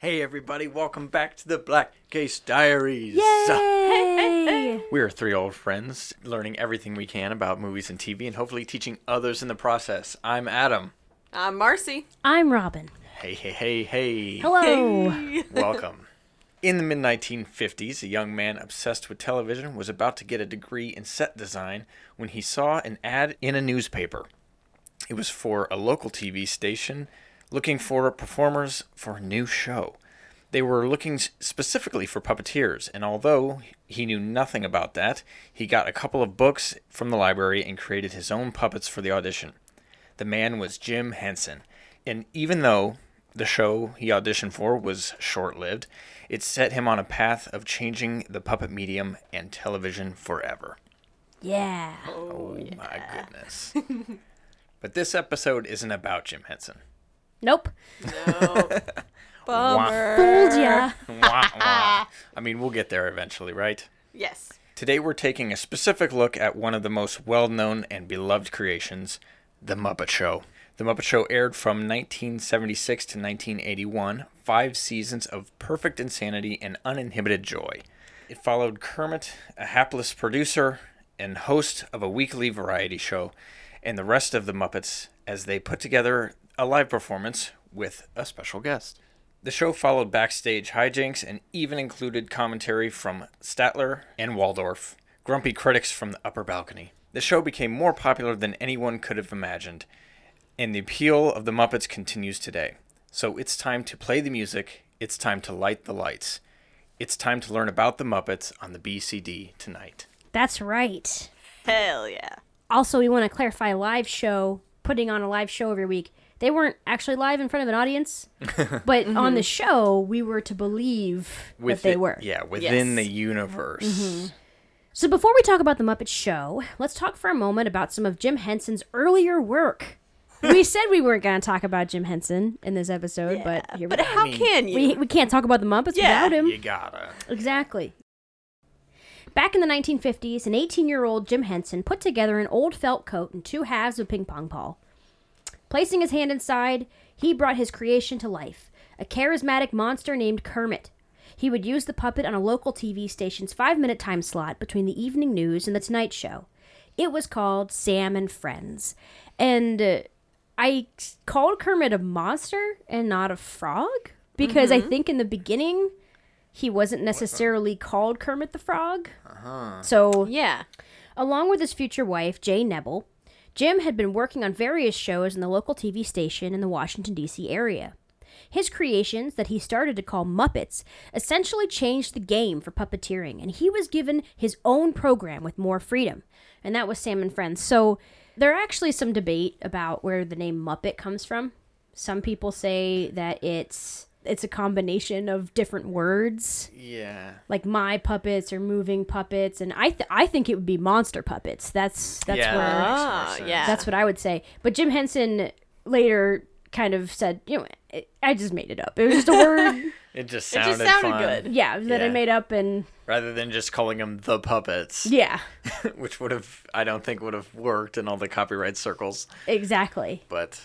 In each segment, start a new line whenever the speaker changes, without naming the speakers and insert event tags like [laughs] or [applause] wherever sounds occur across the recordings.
Hey everybody, welcome back to the Black Case Diaries.
Yay! [laughs]
We're three old friends learning everything we can about movies and TV and hopefully teaching others in the process. I'm Adam.
I'm Marcy.
I'm Robin.
Hey, hey, hey, hey.
Hello. [laughs]
Welcome. In the mid 1950s, a young man obsessed with television was about to get a degree in set design when he saw an ad in a newspaper. It was for a local TV station looking for performers for a new show. They were looking specifically for puppeteers, and although he knew nothing about that, he got a couple of books from the library and created his own puppets for the audition. The man was Jim Henson, and even though the show he auditioned for was short lived, it set him on a path of changing the puppet medium and television forever.
Yeah.
Oh, oh my goodness. [laughs] but this episode isn't about Jim Henson.
Nope.
No. [laughs] Bummer.
Fooled ya. [laughs]
Wah, wah. I mean, we'll get there eventually, right?
Yes.
Today we're taking a specific look at one of the most well known and beloved creations, The Muppet Show. The Muppet Show aired from 1976 to 1981, five seasons of perfect insanity and uninhibited joy. It followed Kermit, a hapless producer and host of a weekly variety show, and the rest of the Muppets as they put together a live performance with a special guest. The show followed backstage hijinks and even included commentary from Statler and Waldorf, grumpy critics from the upper balcony. The show became more popular than anyone could have imagined, and the appeal of the Muppets continues today. So it's time to play the music, it's time to light the lights. It's time to learn about the Muppets on the BCD tonight.
That's right.
Hell yeah.
Also, we want to clarify live show, putting on a live show every week. They weren't actually live in front of an audience, [laughs] but mm-hmm. on the show, we were to believe that they were.
Yeah, within
Yes.
the universe. Mm-hmm.
So before we talk about the Muppet Show, let's talk for a moment about some of Jim Henson's earlier work. [laughs] we said we weren't going to talk about Jim Henson in this episode, but here we
But
go.
how
mean-
can you?
We, we can't talk about the Muppets
Yeah.
without him.
You gotta.
Exactly. Back in the 1950s, an 18 year old Jim Henson put together an old felt coat and two halves of a ping pong ball. Placing his hand inside, he brought his creation to life a charismatic monster named Kermit. He would use the puppet on a local TV station's five minute time slot between the evening news and the Tonight Show. It was called Sam and Friends. And uh, I called Kermit a monster and not a frog because I think in the beginning he wasn't necessarily called Kermit the Frog. So,
yeah.
along with his future wife, Jane Nebel, Jim had been working on various shows in the local TV station in the Washington, D.C. area. His creations, that he started to call Muppets, essentially changed the game for puppeteering, and he was given his own program with more freedom, and that was Sam and Friends. So, there are actually some debate about where the name Muppet comes from. Some people say that it's it's a combination of different words
Yeah.
like my puppets or moving puppets and i th- i think it would be monster puppets that's that's
yeah,
where
that makes more
Ah,
sense.
yeah.
that's what i would say but jim henson later kind of said you know it, i just made it up it was just a [laughs] word
It just
It
sounded,
just sounded
fun.
good.
yeah that i made up and
Rather than just calling them the puppets,
yeah [laughs]
which would have, I don't think would have worked in all the copyright circles.
exactly
But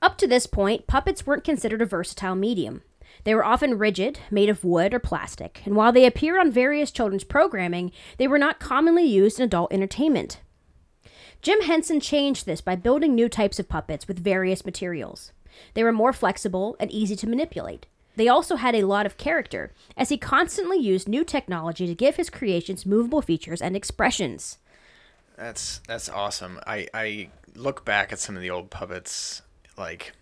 Up to this point, puppets weren't considered a versatile medium. They were often rigid, made of wood or plastic, and while they appeared on various children's programming, they were not commonly used in adult entertainment. Jim Henson changed this by building new types of puppets with various materials. They were more flexible and easy to manipulate. They also had a lot of character, as he constantly used new technology to give his creations movable features and expressions.
that's that's awesome. I I look back at some of the old puppets, like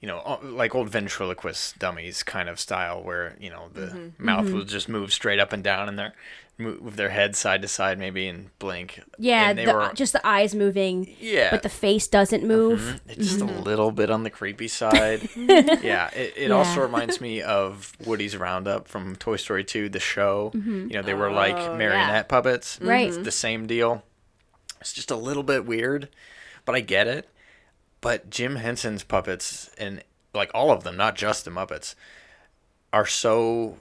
you know, uh, like old ventriloquist dummies kind of style, where you know the
Mm-hmm.
mouth mm-hmm. will just move straight up and down, and their move their head side to side maybe and blink.
Yeah,
and they
the,
were
just the eyes moving,
yeah,
but the face doesn't mm-hmm. move.
It's just a mm-hmm. little bit on the creepy [laughs] side. [laughs] yeah, it, it also reminds me of Woody's Roundup from Toy Story 2, the show. You know, they were like
Oh,
marionette puppets.
Right.
It's the same deal. It's just a little bit weird, but I get it. But Jim Henson's puppets, and like all of them, not just the Muppets, are so.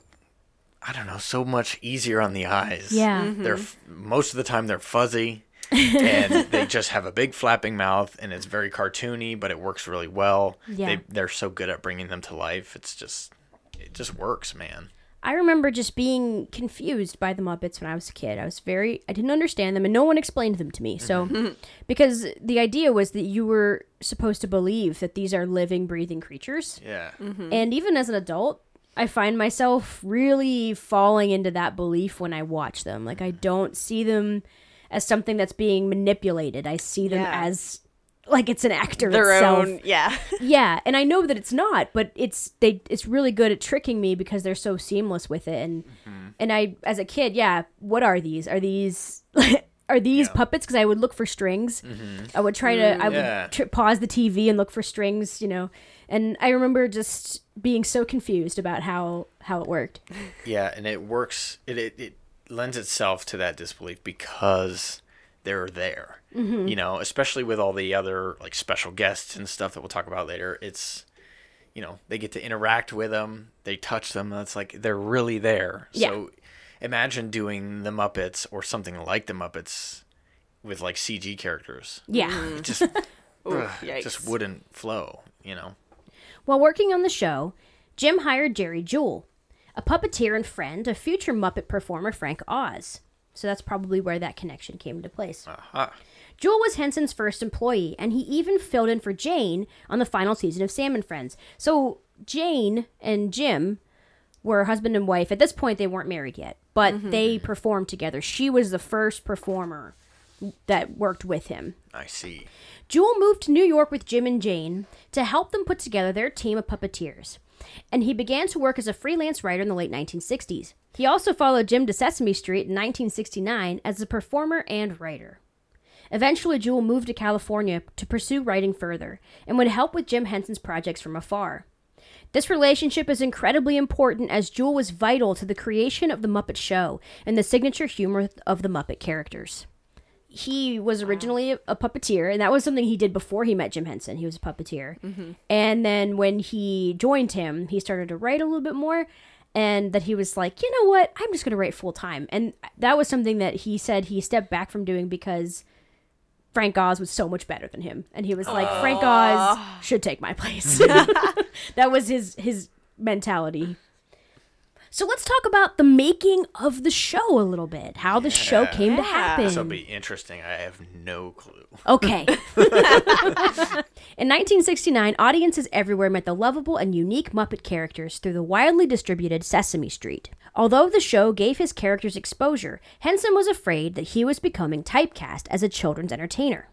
I don't know, so much easier on the eyes.
Yeah.
Mm-hmm. They're most of the time they're fuzzy and [laughs] they just have a big flapping mouth and it's very cartoony but it works really well
Yeah.
they, they're so good at bringing them to life it's just it just works, man.
I remember just being confused by the Muppets when I was a kid. I was very, I didn't understand them, and no one explained them to me. So, mm-hmm. [laughs] because the idea was that you were supposed to believe that these are living, breathing creatures.
Yeah. Mm-hmm.
And even as an adult, I find myself really falling into that belief when I watch them. Like, I don't see them as something that's being manipulated, I see them
Yeah.
as like it's an actor
Their
itself.
own, yeah. [laughs]
Yeah, and I know that it's not, but it's they it's really good at tricking me because they're so seamless with it and mm-hmm. and I as a kid, yeah, what are these? Are these [laughs] are these
Yeah.
puppets because I would look for strings. Mm-hmm. I would try to I would tr- pause the TV and look for strings, you know. And I remember just being so confused about how how it worked.
Yeah, and it works. It it, it lends itself to that disbelief because they're there. Mm-hmm. You know, especially with all the other like special guests and stuff that we'll talk about later. It's you know they get to interact with them, they touch them. That's like they're really there.
Yeah.
So imagine doing the Muppets or something like the Muppets with like CG characters.
Yeah. Mm-hmm.
It just [laughs]
Ooh,
ugh, just wouldn't flow. You know.
While working on the show, Jim hired Jerry Juhl, a puppeteer and friend of future Muppet performer Frank Oz. So that's probably where that connection came into place.
Aha.
Juhl was Henson's first employee, and he even filled in for Jane on the final season of Sam and Friends. So Jane and Jim were husband and wife. At this point, they weren't married yet, but mm-hmm. they performed together. She was the first performer that worked with him.
I see.
Juhl moved to New York with Jim and Jane to help them put together their team of puppeteers. And he began to work as a freelance writer in the late 1960s. He also followed Jim to Sesame Street in 1969 as a performer and writer. Eventually, Juhl moved to California to pursue writing further and would help with Jim Henson's projects from afar. This relationship is incredibly important as Juhl was vital to the creation of The Muppet Show and the signature humor of the Muppet characters he was originally a, puppeteer, and that was something he did before he met Jim Henson. He was a puppeteer, mm-hmm. and then when he joined him, he started to write a little bit more, and that he was like, you know what, I'm just going to write full time, and that was something that he said he stepped back from doing because Frank Oz was so much better than him, and he was like, Frank Oz should take my place. [laughs] [laughs] that was his his mentality. So let's talk about the making of the show a little bit. How the show
Yeah.
came to happen.
This will be interesting. I have no clue.
Okay. [laughs] [laughs] In 1969, audiences everywhere met the lovable and unique Muppet characters through the widely distributed Sesame Street. Although the show gave his characters exposure, Henson was afraid that he was becoming typecast as a children's entertainer.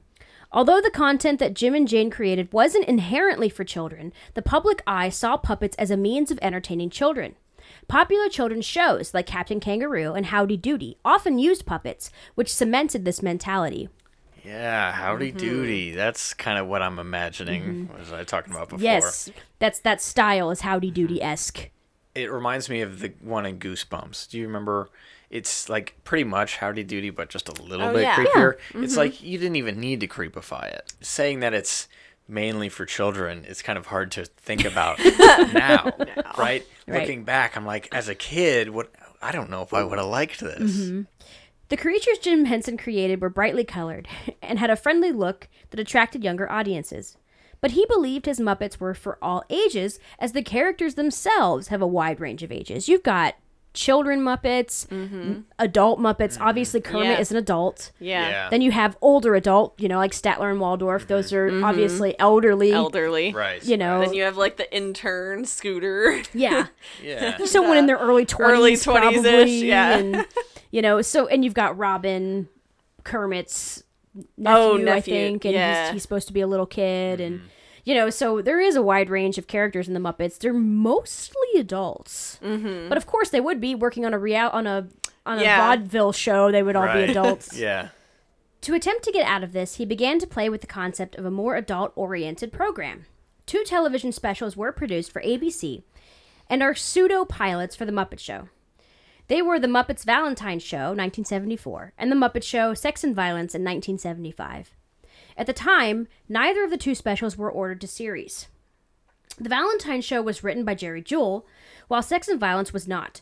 Although the content that Jim and Jane created wasn't inherently for children, the public eye saw puppets as a means of entertaining children. Popular children's shows like Captain Kangaroo and Howdy Doody often used puppets, which cemented this mentality.
Yeah, howdy
Mm-hmm.
doody. That's kind of what I'm imagining. Was I talking about before?
Yes, that's that style is Howdy Doody esque.
It reminds me of the one in Goosebumps. Do you remember? It's like pretty much howdy doody, but just a little
Oh,
bit
yeah.
creepier.
Mm-hmm.
It's like you didn't even need to creepify it. Saying that it's mainly for children is kind of hard to think [laughs] about [laughs] now, right?
Right.
Looking back, I'm like, as a kid, what? I don't know if I would have liked this.
Mm-hmm. The creatures Jim Henson created were brightly colored [laughs] and had a friendly look that attracted younger audiences. But he believed his Muppets were for all ages, as the characters themselves have a wide range of ages. You've got children Muppets, mm-hmm. m- adult Muppets. Mm-hmm. Obviously, Kermit
Yeah.
is an adult.
Yeah.
Yeah.
Then you have older adult, you know, like Statler and Waldorf. Mm-hmm. Those are obviously elderly.
Elderly.
Right.
You know,
Then you have like the intern scooter. [laughs]
yeah.
Yeah. [laughs]
someone in their early 20s [laughs]
Early 20s-ish,
probably,
yeah.
and you know so and you've got robin kermit's oh, nephew,
Oh,
i think and
yeah.
he's, he's supposed to be a little kid and you know so there is a wide range of characters in the muppets they're mostly adults mm-hmm. but of course they would be working on a real on a on a
Yeah.
vaudeville show they would all
Right.
be [laughs] adults
yeah.
to attempt to get out of this, he began to play with the concept of a more adult oriented program. Two television specials were produced for ABC and are pseudo pilots for The Muppet Show. They were The Muppets Valentine Show, 1974, and The Muppet Show Sex and Violence in 1975. At the time, neither of the two specials were ordered to series. The Valentine Show was written by Jerry Juhl, while Sex and Violence was not.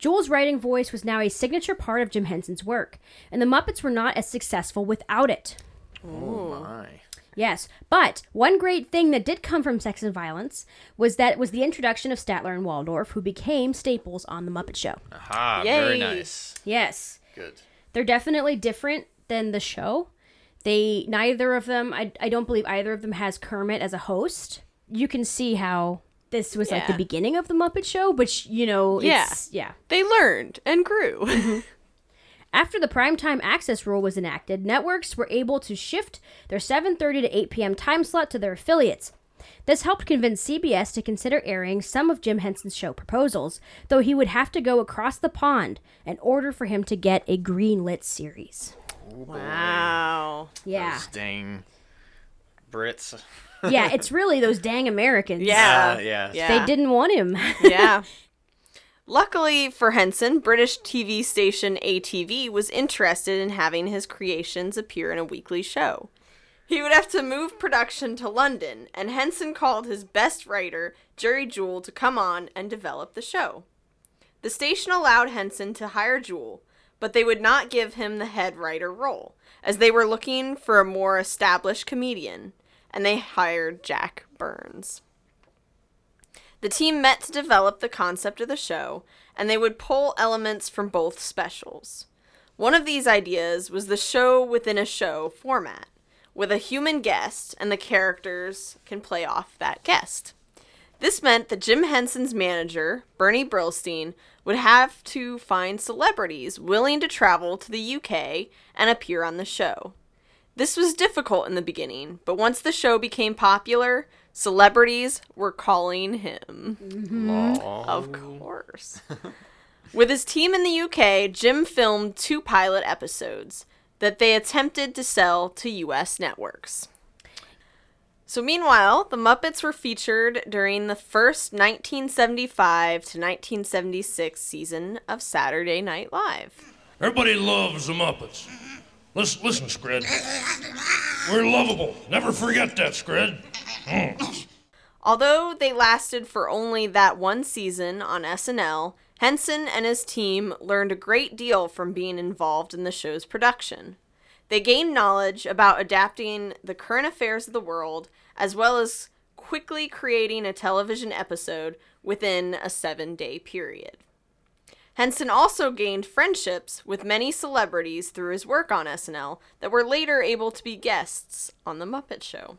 Juhl's writing voice was now a signature part of Jim Henson's work, and the Muppets were not as successful without it.
Oh my.
Yes, but one great thing that did come from Sex and Violence was that it was the introduction of Statler and Waldorf, who became staples on the Muppet Show.
Aha, very nice.
Yes,
Good.
they're definitely different than the show. They neither of them. I I don't believe either of them has Kermit as a host. You can see how this was like the beginning of the Muppet Show, which you know,
Yeah.
yeah.
They learned and grew. Mm-hmm. [laughs]
After the primetime access rule was enacted, networks were able to shift their 7:30 to 8 p.m. time slot to their affiliates. This helped convince CBS to consider airing some of Jim Henson's show proposals, though he would have to go across the pond in order for him to get a greenlit series.
Wow.
Yeah.
Those dang Brits.
yeah, it's [laughs] really those dang Americans.
Yeah.
Uh, yeah.
Yeah.
They didn't want him.
yeah. [laughs] Luckily for Henson, British TV station ATV was interested in having his creations appear in a weekly show. He would have to move production to London, and Henson called his best writer, Jerry Juhl, to come on and develop the show. The station allowed Henson to hire Juhl, but they would not give him the head writer role, as they were looking for a more established comedian, and they hired Jack Burns. The team met to develop the concept of the show, and they would pull elements from both specials. One of these ideas was the show within a show format, with a human guest, and the characters can play off that guest. This meant that Jim Henson's manager, Bernie Brillstein, would have to find celebrities willing to travel to the UK and appear on the show. This was difficult in the beginning, but once the show became popular, celebrities were calling him.
Aw.
Of course. [laughs] With his team in the UK, Jim filmed two pilot episodes that they attempted to sell to US networks. So, meanwhile, the Muppets were featured during the first 1975 to 1976 season of Saturday Night Live.
Everybody loves the Muppets. Listen, listen, Scred. We're lovable. Never forget that, Scred. Hmm.
Although they lasted for only that one season on SNL, Henson and his team learned a great deal from being involved in the show's production. They gained knowledge about adapting the current affairs of the world, as well as quickly creating a television episode within a seven day period. Henson also gained friendships with many celebrities through his work on SNL that were later able to be guests on The Muppet Show.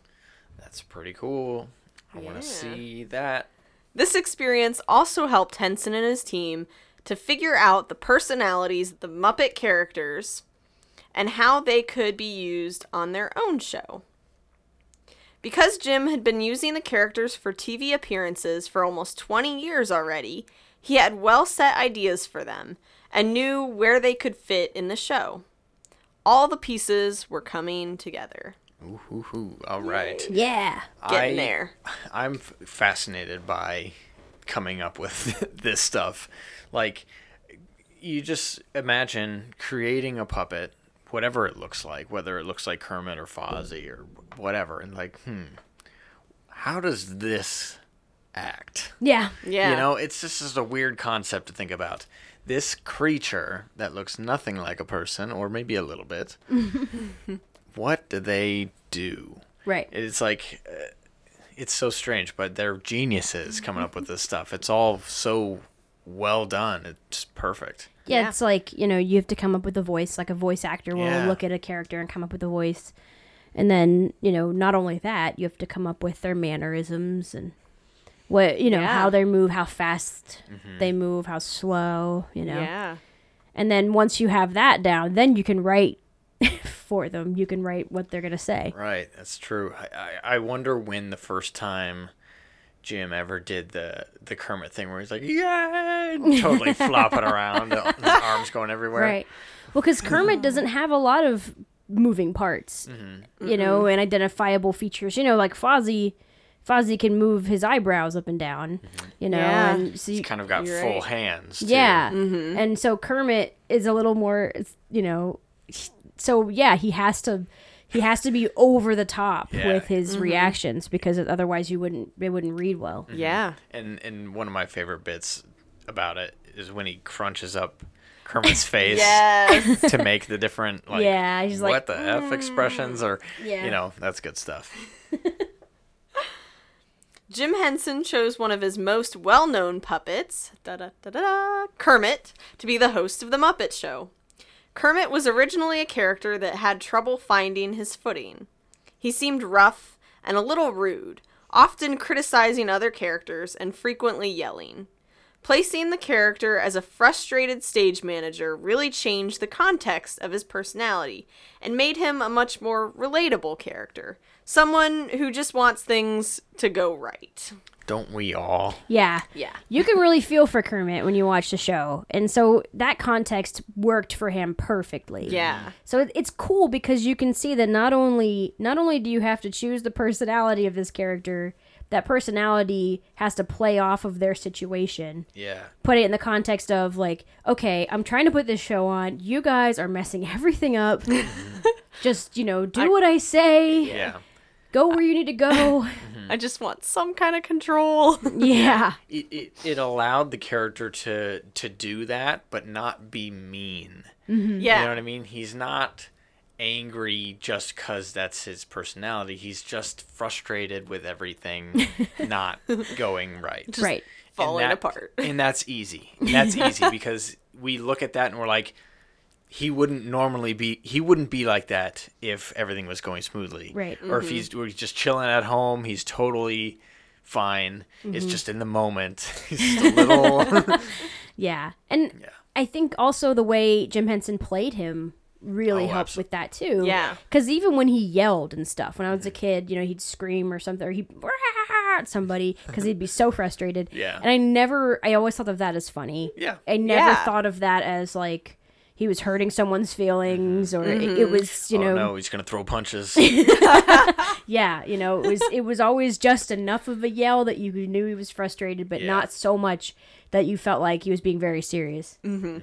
That's pretty cool. I want to see that.
This experience also helped Henson and his team to figure out the personalities of the Muppet characters and how they could be used on their own show. Because Jim had been using the characters for TV appearances for almost 20 years already, he had well set ideas for them and knew where they could fit in the show. All the pieces were coming together.
Ooh, ooh, ooh. All right.
Yeah.
Getting
I-
there.
I'm f- fascinated by coming up with [laughs] this stuff. Like, you just imagine creating a puppet, whatever it looks like, whether it looks like Kermit or Fozzie or whatever, and like, hmm, how does this act?
Yeah.
Yeah.
You know, it's just is a weird concept to think about. This creature that looks nothing like a person, or maybe a little bit, [laughs] what do they do?
Right.
It's like, uh, it's so strange, but they're geniuses coming up with this stuff. It's all so well done. It's perfect.
Yeah,
Yeah.
it's like, you know, you have to come up with a voice, like a voice actor will
Yeah.
look at a character and come up with a voice. And then, you know, not only that, you have to come up with their mannerisms and what, you know,
Yeah.
how they move, how fast
Mm-hmm.
they move, how slow, you know.
Yeah.
And then once you have that down, then you can write [laughs] for them. You can write what they're going to say.
Right, that's true. I, I, I wonder when the first time Jim ever did the the Kermit thing where he's like, yeah, totally [laughs] flopping around, his arms going everywhere.
Right. Well, because Kermit mm-hmm. doesn't have a lot of moving parts,
Mm-hmm.
you know, mm-hmm. and identifiable features. You know, like Fozzie, Fozzie can move his eyebrows up and down, mm-hmm. you know,
Yeah.
and so you,
He's kind of got full
right.
hands. Too.
yeah, and so Kermit is a little more, you know, so yeah, he has to. He has to be over the top
Yeah.
with his reactions because otherwise you wouldn't it wouldn't read well.
Mm-hmm.
Yeah.
And and one of my favorite bits about it is when he crunches up Kermit's [laughs] face
Yes. [laughs]
to make the different like
Yeah, he's like,
what the f expressions or
Yeah.
you know that's good stuff. [laughs]
Jim Henson chose one of his most well known puppets, da da da da da, Kermit, to be the host of The Muppet Show. Kermit was originally a character that had trouble finding his footing. He seemed rough and a little rude, often criticizing other characters and frequently yelling. Placing the character as a frustrated stage manager really changed the context of his personality and made him a much more relatable character. Someone who just wants things to go right.
Don't we all?
Yeah.
Yeah.
You can really feel for Kermit when you watch the show. And so that context worked for him perfectly.
Yeah.
So it's cool because you can see that not only not only do you have to choose the personality of this character, that personality has to play off of their situation.
Yeah.
Put it in the context of like, okay, I'm trying to put this show on. You guys are messing [laughs] everything up. Mm-hmm. Just, you know, do what I say.
Yeah.
Go where you need to go. [laughs] [laughs]
I just want some kind of control. [laughs]
yeah.
It, it, it allowed the character to to do that but not be mean.
yeah.
Mm-hmm.
You know what I mean? He's not angry just cuz that's his personality. He's just frustrated with everything not going right.
Right.
And
Falling
that-
apart.
And that's easy. And that's easy because we look at that and we're like, he wouldn't normally be. He wouldn't be like that if everything was going smoothly,
Right.
Or if mm-hmm. he's, or he's just chilling at home, he's totally fine. It's mm-hmm. just in the moment. [laughs] He's just a little. [laughs]
Yeah. And
Yeah.
I think also the way Jim Henson played him really
Oh,
helped
abso-
with that too.
Yeah.
Because even when he yelled and stuff, when I was a mm-hmm. kid, you know, he'd scream or something, or he'd [laughs] at somebody because he'd be so frustrated.
Yeah.
And I never, I always thought of that as funny.
Yeah.
I never
Yeah.
thought of that as like he was hurting someone's feelings or it, it was, you
oh
know,
no, he's gonna throw punches. [laughs] [laughs]
yeah, you know, it was it was always just enough of a yell that you knew he was frustrated, but
Yeah.
not so much that you felt like he was being very serious.
mm-hmm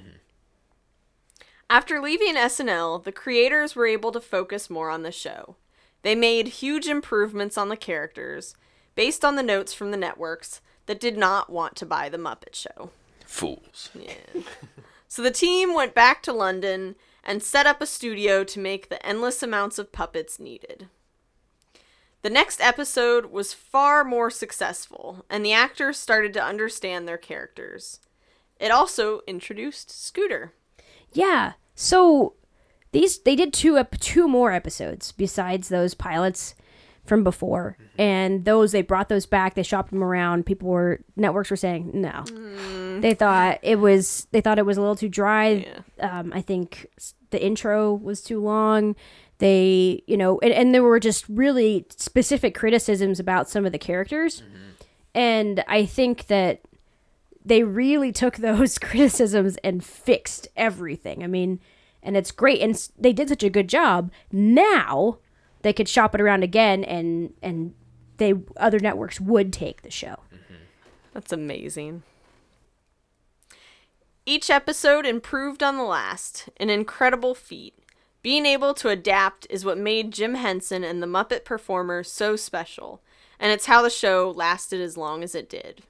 After leaving SNL, the creators were able to focus more on the show. They made huge improvements on the characters based on the notes from the networks that did not want to buy The Muppet Show.
Fools. [laughs]
So the team went back to London and set up a studio to make the endless amounts of puppets needed. The next episode was far more successful, and the actors started to understand their characters. It also introduced Scooter.
Yeah. So these they did two ep- two more episodes besides those pilots from before, mm-hmm. and those they brought those back. They shopped them around. People were networks were saying no. Mm. They thought it was they thought it was a little too dry. Um, I think the intro was too long. They you know and, and there were just really specific criticisms about some of the characters, mm-hmm. and I think that they really took [laughs] those criticisms and fixed everything. I mean, and it's great, and they did such a good job. Now they could shop it around again, and and they other networks would take the show.
That's amazing. Each episode improved on the last, an incredible feat. Being able to adapt is what made Jim Henson and the Muppet Performer so special, and it's how the show lasted as long as it did.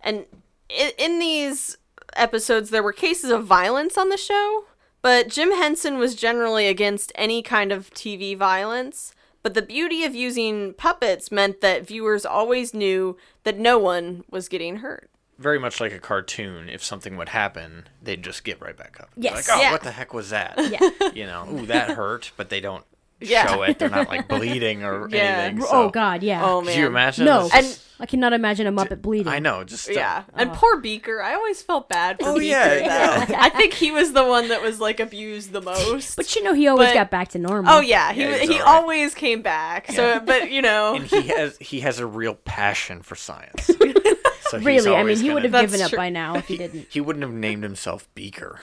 And in, in these episodes, there were cases of violence on the show, but Jim Henson was generally against any kind of TV violence. But the beauty of using puppets meant that viewers always knew that no one was getting hurt.
Very much like a cartoon. If something would happen, they'd just get right back up.
Yes.
Like, oh,
Yeah.
what the heck was that? [laughs]
Yeah.
You know, ooh, that hurt, but they don't
Yeah.
show it. They're not like [laughs] bleeding or
Yeah.
anything.
oh God, yeah.
Oh
Could
man.
you imagine?
no,
It's just-
I cannot imagine a Muppet bleeding.
I know. Just uh,
Yeah, and poor Beaker. I always felt bad for
Oh,
Beaker.
yeah,
though. [laughs] I think he was the one that was like abused the most.
But you know, he always
But-
got back to normal.
oh yeah, he
Yeah,
he
all right.
always came back. So, but you know,
and he has he has a real passion for science. [laughs] So
really. I mean, he
gonna-
would have
That's
given up by now if he didn't.
He wouldn't have named himself Beaker.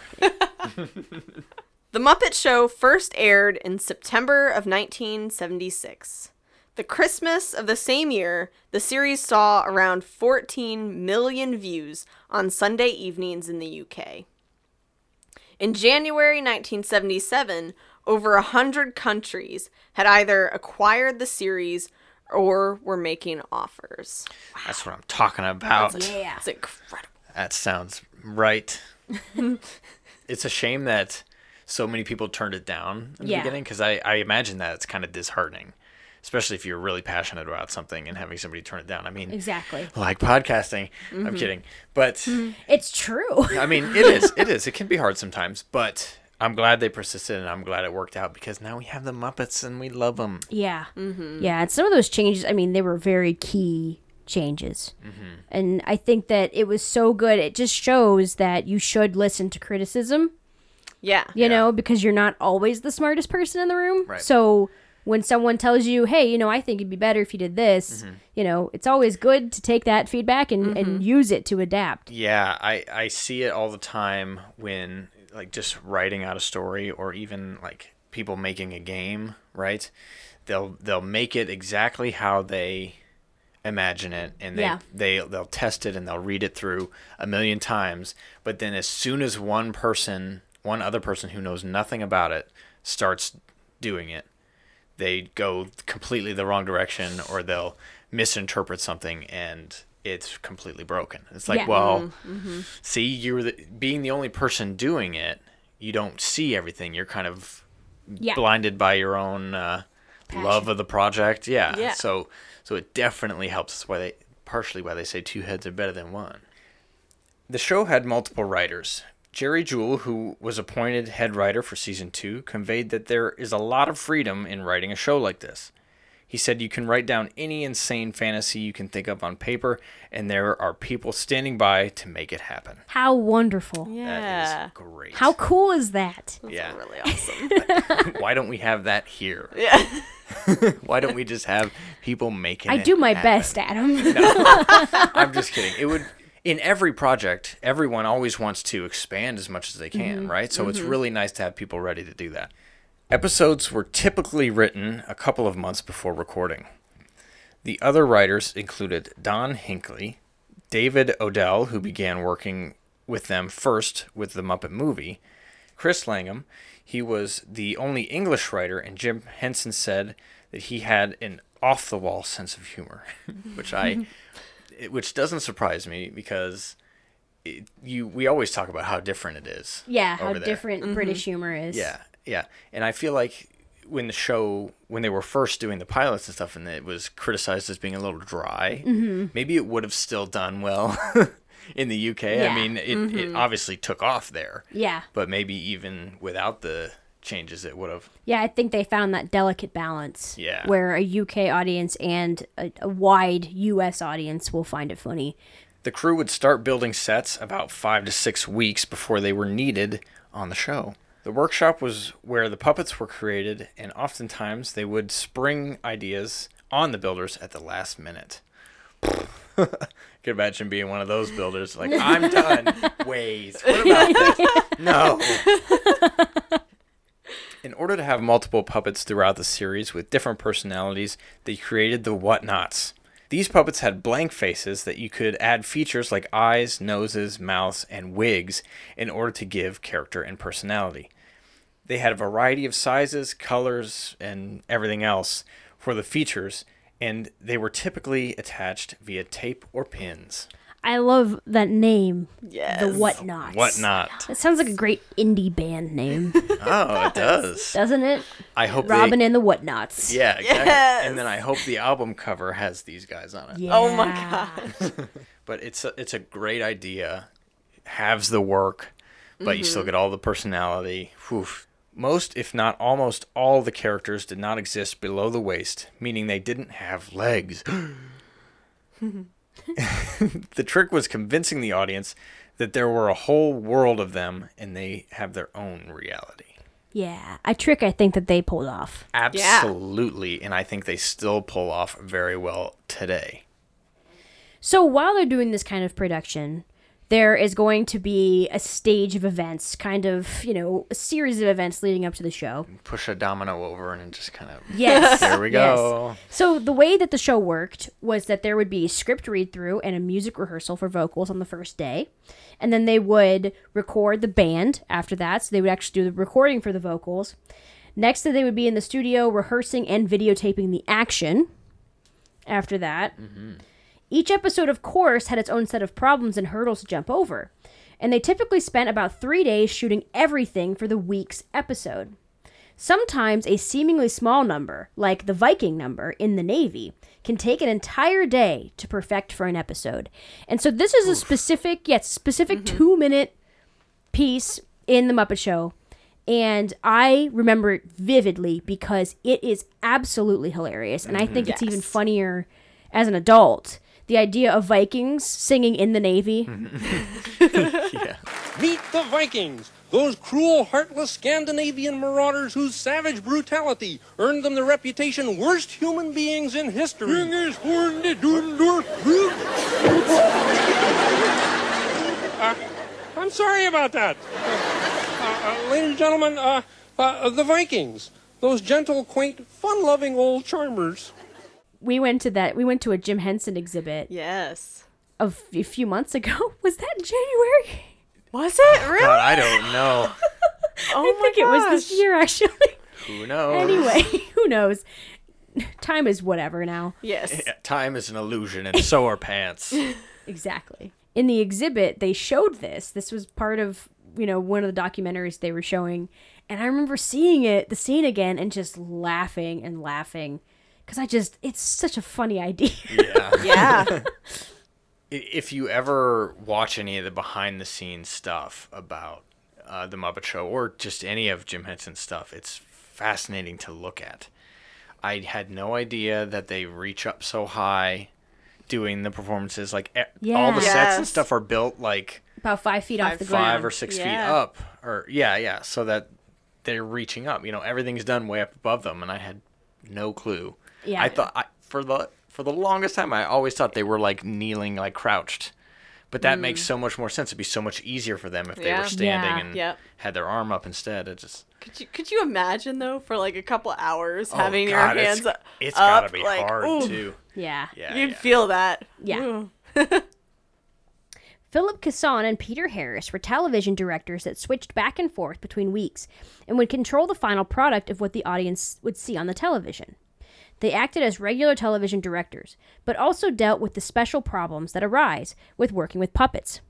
The Muppet Show first aired in September of 1976. The Christmas of the same year, the series saw around 14 million views on Sunday evenings in the UK. In January 1977, over a hundred countries had either acquired the series or were making offers.
That's what I'm talking about.
Yeah.
It's incredible.
That sounds right. [laughs] it's a shame that so many people turned it down in the
Yeah.
beginning because I, I imagine that it's kind of disheartening, especially if you're really passionate about something and having somebody turn it down. I mean,
Exactly.
like podcasting.
Mm-hmm.
I'm kidding, but mm-hmm.
It's true.
I mean, it is. [laughs] It is. It can be hard sometimes, but I'm glad they persisted and I'm glad it worked out because now we have the Muppets and we love them.
Yeah. Mm-hmm. Yeah. And some of those changes, I mean, they were very key changes. Mm-hmm. And I think that it was so good. It just shows that you should listen to criticism,
Yeah.
you
Yeah.
know, because you're not always the smartest person in the room.
Right.
So when someone tells you, hey, you know, I think it'd be better if you did this, mm-hmm. you know, it's always good to take that feedback and, and mm-hmm. use it to adapt.
Yeah, I, I see it all the time when like just writing out a story or even like people making a game, right? They'll they'll make it exactly how they imagine it and they,
Yeah.
they they'll test it and they'll read it through a million times, but then as soon as one person, one other person who knows nothing about it starts doing it, they go completely the wrong direction or they'll misinterpret something and it's completely broken. It's like,
Yeah.
well, see, you're the, being the only person doing it, you don't see everything. You're kind of
Yeah.
blinded by your own uh, love of the project. Yeah.
Yeah.
So so it definitely helps. That's why they partially why they say two heads are better than one. The show had multiple writers. Jerry Juhl, who was appointed head writer for season two, conveyed that there is a lot of freedom in writing a show like this. He said you can write down any insane fantasy you can think of on paper, and there are people standing by to make it happen.
How wonderful.
Yeah.
is great.
How cool is that?
yeah.
Really [laughs] awesome. [laughs]
Why don't we have that here? [laughs]
yeah.
Why don't we just have people making
I do my
happen?
best, Adam.
I'm just kidding. It would in every project, everyone always wants to expand as much as they can, mm-hmm. right? So it's mm-hmm. really nice to have people ready to do that. Episodes were typically written a couple of months before recording. The other writers included Don Hinkley, David Odell, who began working with them first with the Muppet movie, Chris Langham. He was the only English writer, and Jim Henson said that he had an off the wall sense of humor, [laughs] which I, [laughs] it- which doesn't surprise me because it, you we always talk about how different it is.
yeah, how
there.
different British humor is.
Yeah, yeah, and I feel like when the show when they were first doing the pilots and stuff, and it was criticized as being a little dry,
Mm-hmm.
maybe it would have still done well [laughs] in the UK.
Yeah.
I mean, it, it obviously took off there,
Yeah.
but maybe even without the changes, it would have.
Yeah, I think they found that delicate balance.
Yeah.
Where a UK audience and a, a wide US audience will find it funny.
The crew would start building sets about five to six weeks before they were needed on the show. The workshop was where the puppets were created, and oftentimes they would spring ideas on the builders at the last minute. [laughs] Could imagine being one of those builders, like, I'm done. [laughs] Ways. what about this? No. [laughs] In order to have multiple puppets throughout the series with different personalities, they created the Whatnots. These puppets had blank faces that you could add features like eyes, noses, mouths, and wigs in order to give character and personality. They had a variety of sizes, colors, and everything else for the features, and they were typically attached via tape or pins.
I love that name.
Yes.
The Whatnots.
Whatnot?
It sounds like a great indie band name, [laughs]
Oh, it does.
doesn't it?
I hope
Robin
they.
and the Whatnots.
Yeah, exactly.
Yes.
And then I hope the album cover has these guys on it.
Yeah.
Oh my god. [laughs]
but it's a, it's a great idea. Halves the work, but you still mm-hmm. get all the personality. Whew. Most, if not almost all, the characters did not exist below the waist, meaning they didn't have legs. [gasps] [gasps] [laughs] [laughs] the trick was convincing the audience that there were a whole world of them and they have their own reality.
Yeah. A trick I think that they pulled off.
Absolutely, and I think they still pull off very well today.
So while they're doing this kind of production, there is going to be a stage of events, kind of, you know, a series of events leading up to the show.
Push a domino over and it just kind of
Yes. [laughs]
there we
yes.
go.
So the way that the show worked was that there would be a script read through and a music rehearsal for vocals on the first day. And then they would record the band after that. So they would actually do the recording for the vocals. Next, they would be in the studio rehearsing and videotaping the action after that. Mm-hmm. Each episode, of course, had its own set of problems and hurdles to jump over, and they typically spent about three days shooting everything for the week's episode. Sometimes a seemingly small number, like the Viking number in the Navy, can take an entire day to perfect for an episode. And so this is a specific, yes, specific mm-hmm. two minute piece in the Muppet Show. And I remember it vividly because it is absolutely hilarious. And I think it's even funnier as an adult. The idea of Vikings singing in the Navy. [laughs]
yeah.
Meet the Vikings, those cruel, heartless Scandinavian marauders whose savage brutality earned them the reputation worst human beings in history. Uh, I'm sorry about that. Uh, uh, ladies and gentlemen, uh, uh, the Vikings, those gentle, quaint, fun-loving old charmers.
We went to that. We went to a Jim Henson exhibit
Yes.
of a few months ago. [laughs] Was that in January?
Was it really?
God, I don't know. [laughs]
oh
I think
my
it was this year, actually.
Who knows?
anyway, [laughs] who knows? Time is whatever now.
Yes.
Yeah, time is an illusion, and so are pants.
Exactly. In the exhibit, they showed this. This was part of, you know, one of the documentaries they were showing. And I remember seeing it, the scene again, and just laughing and laughing. Because I just, it's such a funny idea.
Yeah. [laughs]
Yeah. [laughs]
If you ever watch any of the behind the scenes stuff about uh, the Muppet Show or just any of Jim Henson's stuff, it's fascinating to look at. I had no idea that they reach up so high doing the performances. Like e- all the
Yeah.
sets and stuff are built like
About five feet off the ground, five
or six feet up, or yeah, yeah, so that they're reaching up. You know, everything's done way up above them, and I had no clue.
Yeah.
I thought I, for the for the longest time, I always thought they were like kneeling, like crouched. But that makes mm. so much more sense. It'd be so much easier for them if they
Yeah.
were standing
Yeah.
and
Yep.
had their arm up instead. It just
Could you could you imagine though for like a couple hours
oh,
having
God,
your hands
It's,
up?
it's gotta be
like,
hard
ooh,
too.
Yeah.
Yeah,
You'd
yeah.
feel that.
Yeah. [laughs] Philip Casson and Peter Harris were television directors that switched back and forth between weeks and would control the final product of what the audience would see on the television. They acted as regular television directors, but also dealt with the special problems that arise with working with puppets.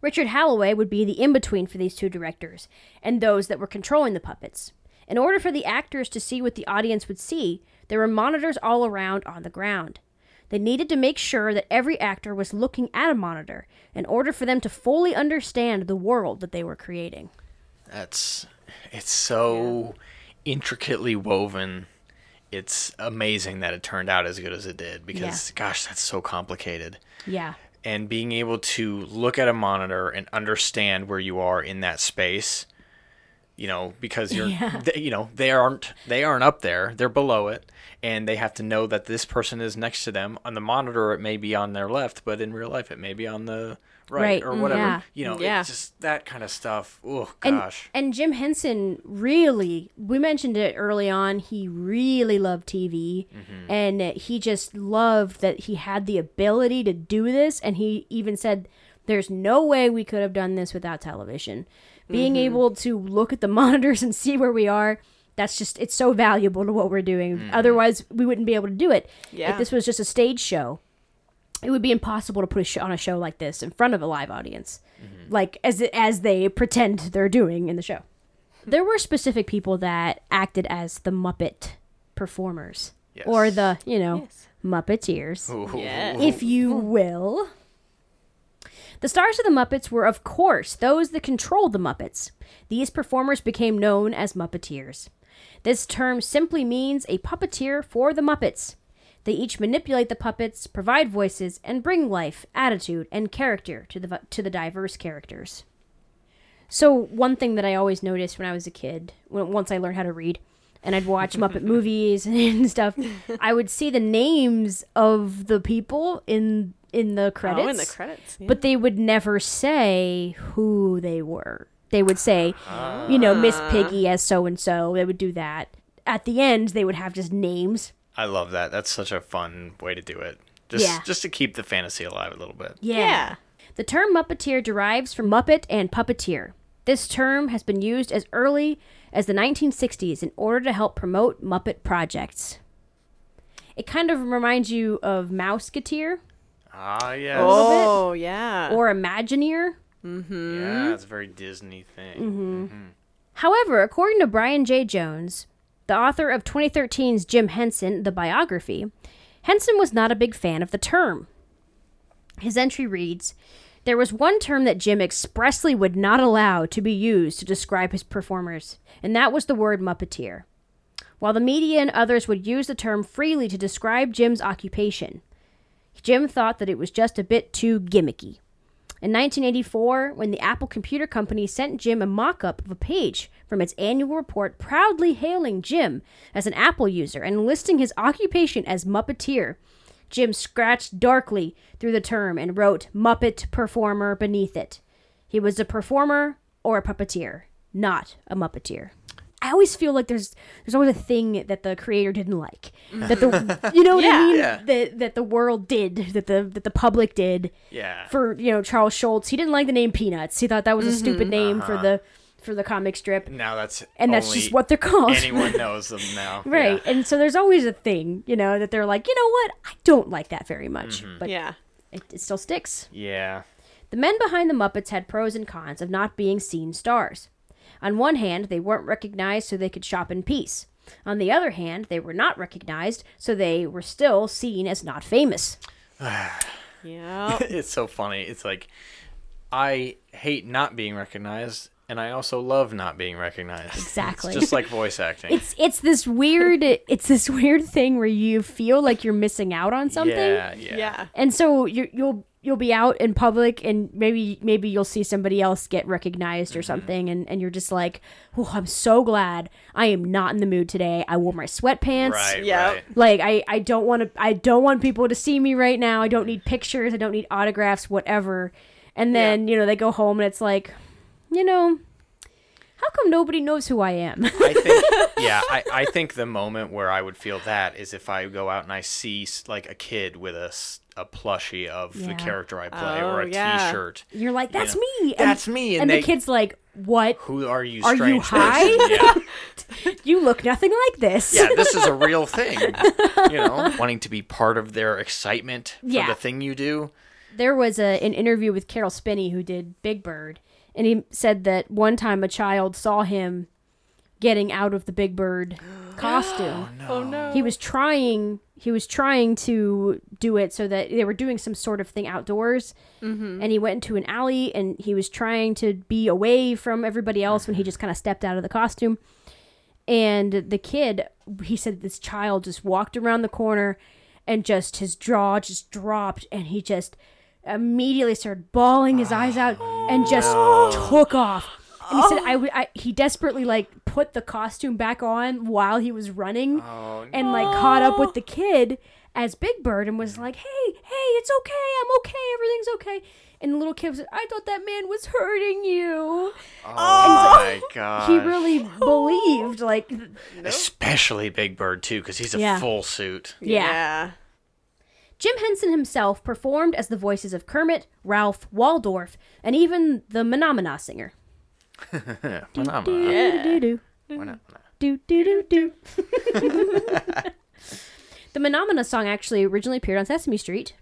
Richard Holloway would be the in between for these two directors and those that were controlling the puppets. In order for the actors to see what the audience would see, there were monitors all around on the ground. They needed to make sure that every actor was looking at a monitor in order for them to fully understand the world that they were creating.
That's it's so intricately woven. It's amazing that it turned out as good as it did because gosh, that's so complicated.
Yeah.
And being able to look at a monitor and understand where you are in that space, you know, because you're they, you know, they aren't they aren't up there, they're below it and they have to know that this person is next to them. On the monitor it may be on their left, but in real life it may be on the right,
Right,
or
mm,
whatever.
yeah.
You know,
Yeah.
it's just that kind of stuff. Oh gosh.
and Jim Henson really, we mentioned it early on, he really loved TV. And he just loved that he had the ability to do this. And he even said, there's no way we could have done this without television. Being mm-hmm. able to look at the [laughs] monitors and see where we are, that's just, it's so valuable to what we're doing. Mm-hmm. Otherwise, we wouldn't be able to do it.
Yeah.
If this was just a stage show, it would be impossible to put a show, on a show like this in front of a live audience, mm-hmm. like as as they pretend they're doing in the show. There were specific people that acted as the Muppet performers, or the you know
Yes.
Muppeteers,
Ooh.
If you will. The stars of the Muppets were, of course, those that controlled the Muppets. These performers became known as Muppeteers. This term simply means a puppeteer for the Muppets. They each manipulate the puppets, provide voices, and bring life, attitude, and character to the to the diverse characters. So one thing that I always noticed when I was a kid, when, once I learned how to read, and I'd watch Muppet [laughs] movies [laughs] and stuff, I would see the names of the people in in the credits.
Oh, in the credits. yeah.
But they would never say who they were. They would say, you know, Miss ah. Piggy as so and so. They would do that. At the end, they would have just names.
I love that. That's such a fun way to do it. Just
Yeah.
just to keep the fantasy alive a little bit.
yeah.
The term Muppeteer derives from Muppet and puppeteer. This term has been used as early as the 1960s in order to help promote Muppet projects. It kind of reminds you of Mouseketeer
Ah, yes.
Oh, yeah.
or Imagineer. Mm-hmm.
Yeah, it's a very Disney thing. Mm-hmm. Mm-hmm.
However, according to Brian Jay Jones, the author of 2013's Jim Henson, the biography, Henson was not a big fan of the term. His entry reads There was one term that Jim expressly would not allow to be used to describe his performers, and that was the word Muppeteer. While the media and others would use the term freely to describe Jim's occupation, Jim thought that it was just a bit too gimmicky. In 1984, when the Apple Computer Company sent Jim a mock up of a page from its annual report proudly hailing Jim as an Apple user and listing his occupation as Muppeteer, Jim scratched darkly through the term and wrote Muppet Performer beneath it. He was a performer or a puppeteer, not a Muppeteer. I always feel like there's there's always a thing that the creator didn't like mm-hmm. that the you know what I mean
Yeah.
that that the world did that the that the public did
Yeah.
for you know Charles Schulz. He didn't like the name Peanuts. He thought that was a mm-hmm. stupid name for uh-huh. the for the comic strip,
now that's
and that's just what they're called.
anyone [laughs] knows them now.
right.
Yeah.
And so there's always a thing, you know, that they're like, you know what? I don't like that very much, mm-hmm. but
yeah.
it, it still sticks.
Yeah.
The men behind the Muppets had pros and cons of not being seen stars. On one hand, they weren't recognized so they could shop in peace. On the other hand, they were not recognized, so they were still seen as not famous. [sighs]
Yeah. [laughs]
it's so funny. It's like I hate not being recognized, and I also love not being recognized.
Exactly.
It's just like voice acting.
It's it's this weird it's this weird thing where you feel like you're missing out on something.
Yeah, yeah.
yeah.
And so you you'll you'll be out in public and maybe maybe you'll see somebody else get recognized
Mm-hmm.
or something and, and you're just like, Oh, I'm so glad I am not in the mood today. I wore my sweatpants.
Right,
Yep.
right.
Like I, I don't want to I don't want people to see me right now. I don't need pictures. I don't need autographs, whatever. And then, you know, they go home and it's like, you know, how come nobody knows who I am?
I think, [laughs] yeah, I, I think the moment where I would feel that is if I go out and I see like a kid with a, a plushie of
Yeah.
the character I play or
Oh,
a
yeah.
shirt
You're like, that's
know,
me. And-
"That's me," and
And,
they-
the kid's like, what?
Who are you,
Are you high? [laughs]
Yeah. [laughs]
You look nothing like this.
yeah, this is a real thing. You know, wanting to be part of their excitement for
Yeah.
the thing you do.
There was a, an interview with Carol Spinney who did Big Bird, and he said that one time a child saw him getting out of the Big Bird [gasps] costume.
Oh, oh no.
He was trying. He was trying to do it so that they were doing some sort of thing outdoors, mm-hmm. and he went into an alley and he was trying to be away from everybody else when he mm-hmm. just kind of stepped out of the costume. And the kid, he said this child just walked around the corner and just his jaw just dropped and he just immediately started bawling his eyes out and just oh. took off. And he said oh. I, w- I- he desperately like put the costume back on while he was running
Oh,
and like caught up with the kid as Big Bird and was like, "Hey, hey, it's okay. I'm okay. Everything's okay." And the little kid was like, "I thought that man was hurting you."
Oh my god. [laughs]
He really believed like th-
Especially Big Bird too, because he's a
Yeah.
full suit.
yeah. Jim Henson himself performed as the voices of Kermit, Rowlf, Waldorf, and even the Menomina singer.
Phenomena.
Do do do do do do. The Menomina song actually originally appeared on Sesame Street.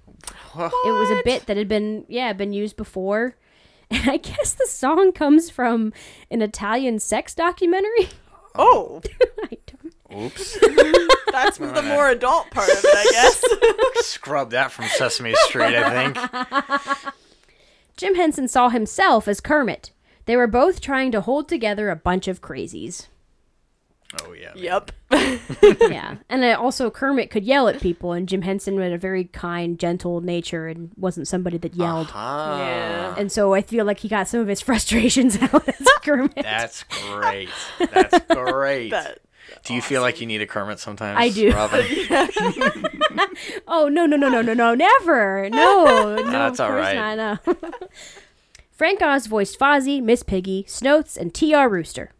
It was a bit that had been yeah been used before, [laughs] and I guess the song comes from an Italian sex documentary.
Oh, [laughs]
I don't.
Oops. [laughs]
that's the more adult part of it, I guess. [laughs]
Scrub that from Sesame Street, I think. [laughs]
Jim Henson saw himself as Kermit. They were both trying to hold together a bunch of crazies.
Oh yeah. man.
yep. [laughs]
yeah, and uh, also Kermit could yell at people, and Jim Henson had a very kind, gentle nature and wasn't somebody that yelled.
Ah,
Yeah.
And so I feel like he got some of his frustrations out as Kermit.
That's great. That's great.
That-
Do you feel like you need a Kermit sometimes?
I do.
Robin? [laughs]
Oh no no no no no no never no [laughs] no
That's
of
all
not no. [laughs] Frank Oz voiced Fozzie, Miss Piggy, Snowths, and T.R. Rooster.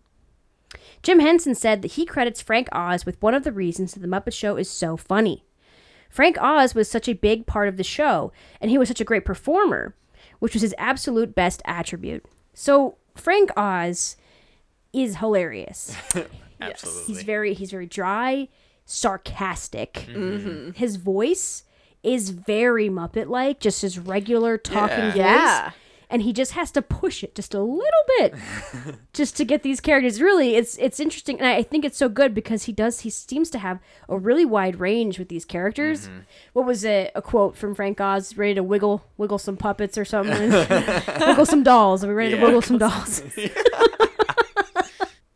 Jim Henson said that he credits Frank Oz with one of the reasons that the Muppet Show is so funny. Frank Oz was such a big part of the show, and he was such a great performer, which was his absolute best attribute. So Frank Oz is hilarious.
Absolutely.
He's very he's very dry, sarcastic. His voice is very Muppet like, just his regular talking
Yeah.
voice.
Yeah.
And he just has to push it just a little bit [laughs] just to get these characters. Really, it's it's interesting, and I I think it's so good because he does. He seems to have a really wide range with these characters.
Mm-hmm.
What was it? A quote from Frank Oz: "Ready to wiggle, wiggle some puppets or something, [laughs] wiggle some dolls. Are we ready to wiggle some dolls?" [laughs]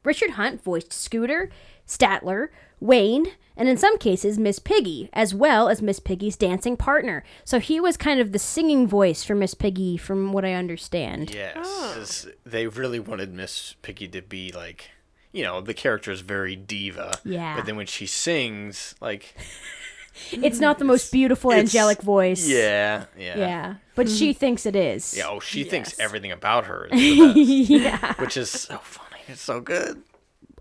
Richard Hunt voiced Scooter, Statler, Wayne, and in some cases Miss Piggy, as well as Miss Piggy's dancing partner. So he was kind of the singing voice for Miss Piggy, from what I understand.
Yes, oh. 'cause they really wanted Miss Piggy to be like, you know, the character is very diva.
Yeah.
But then when she sings, like, [laughs]
It's not the most beautiful
it's-
angelic voice.
yeah, yeah,
Yeah. But she [laughs] thinks it is.
Yeah, oh, she thinks everything about her is the [laughs] best,
yeah.
which is so funny. It's so good.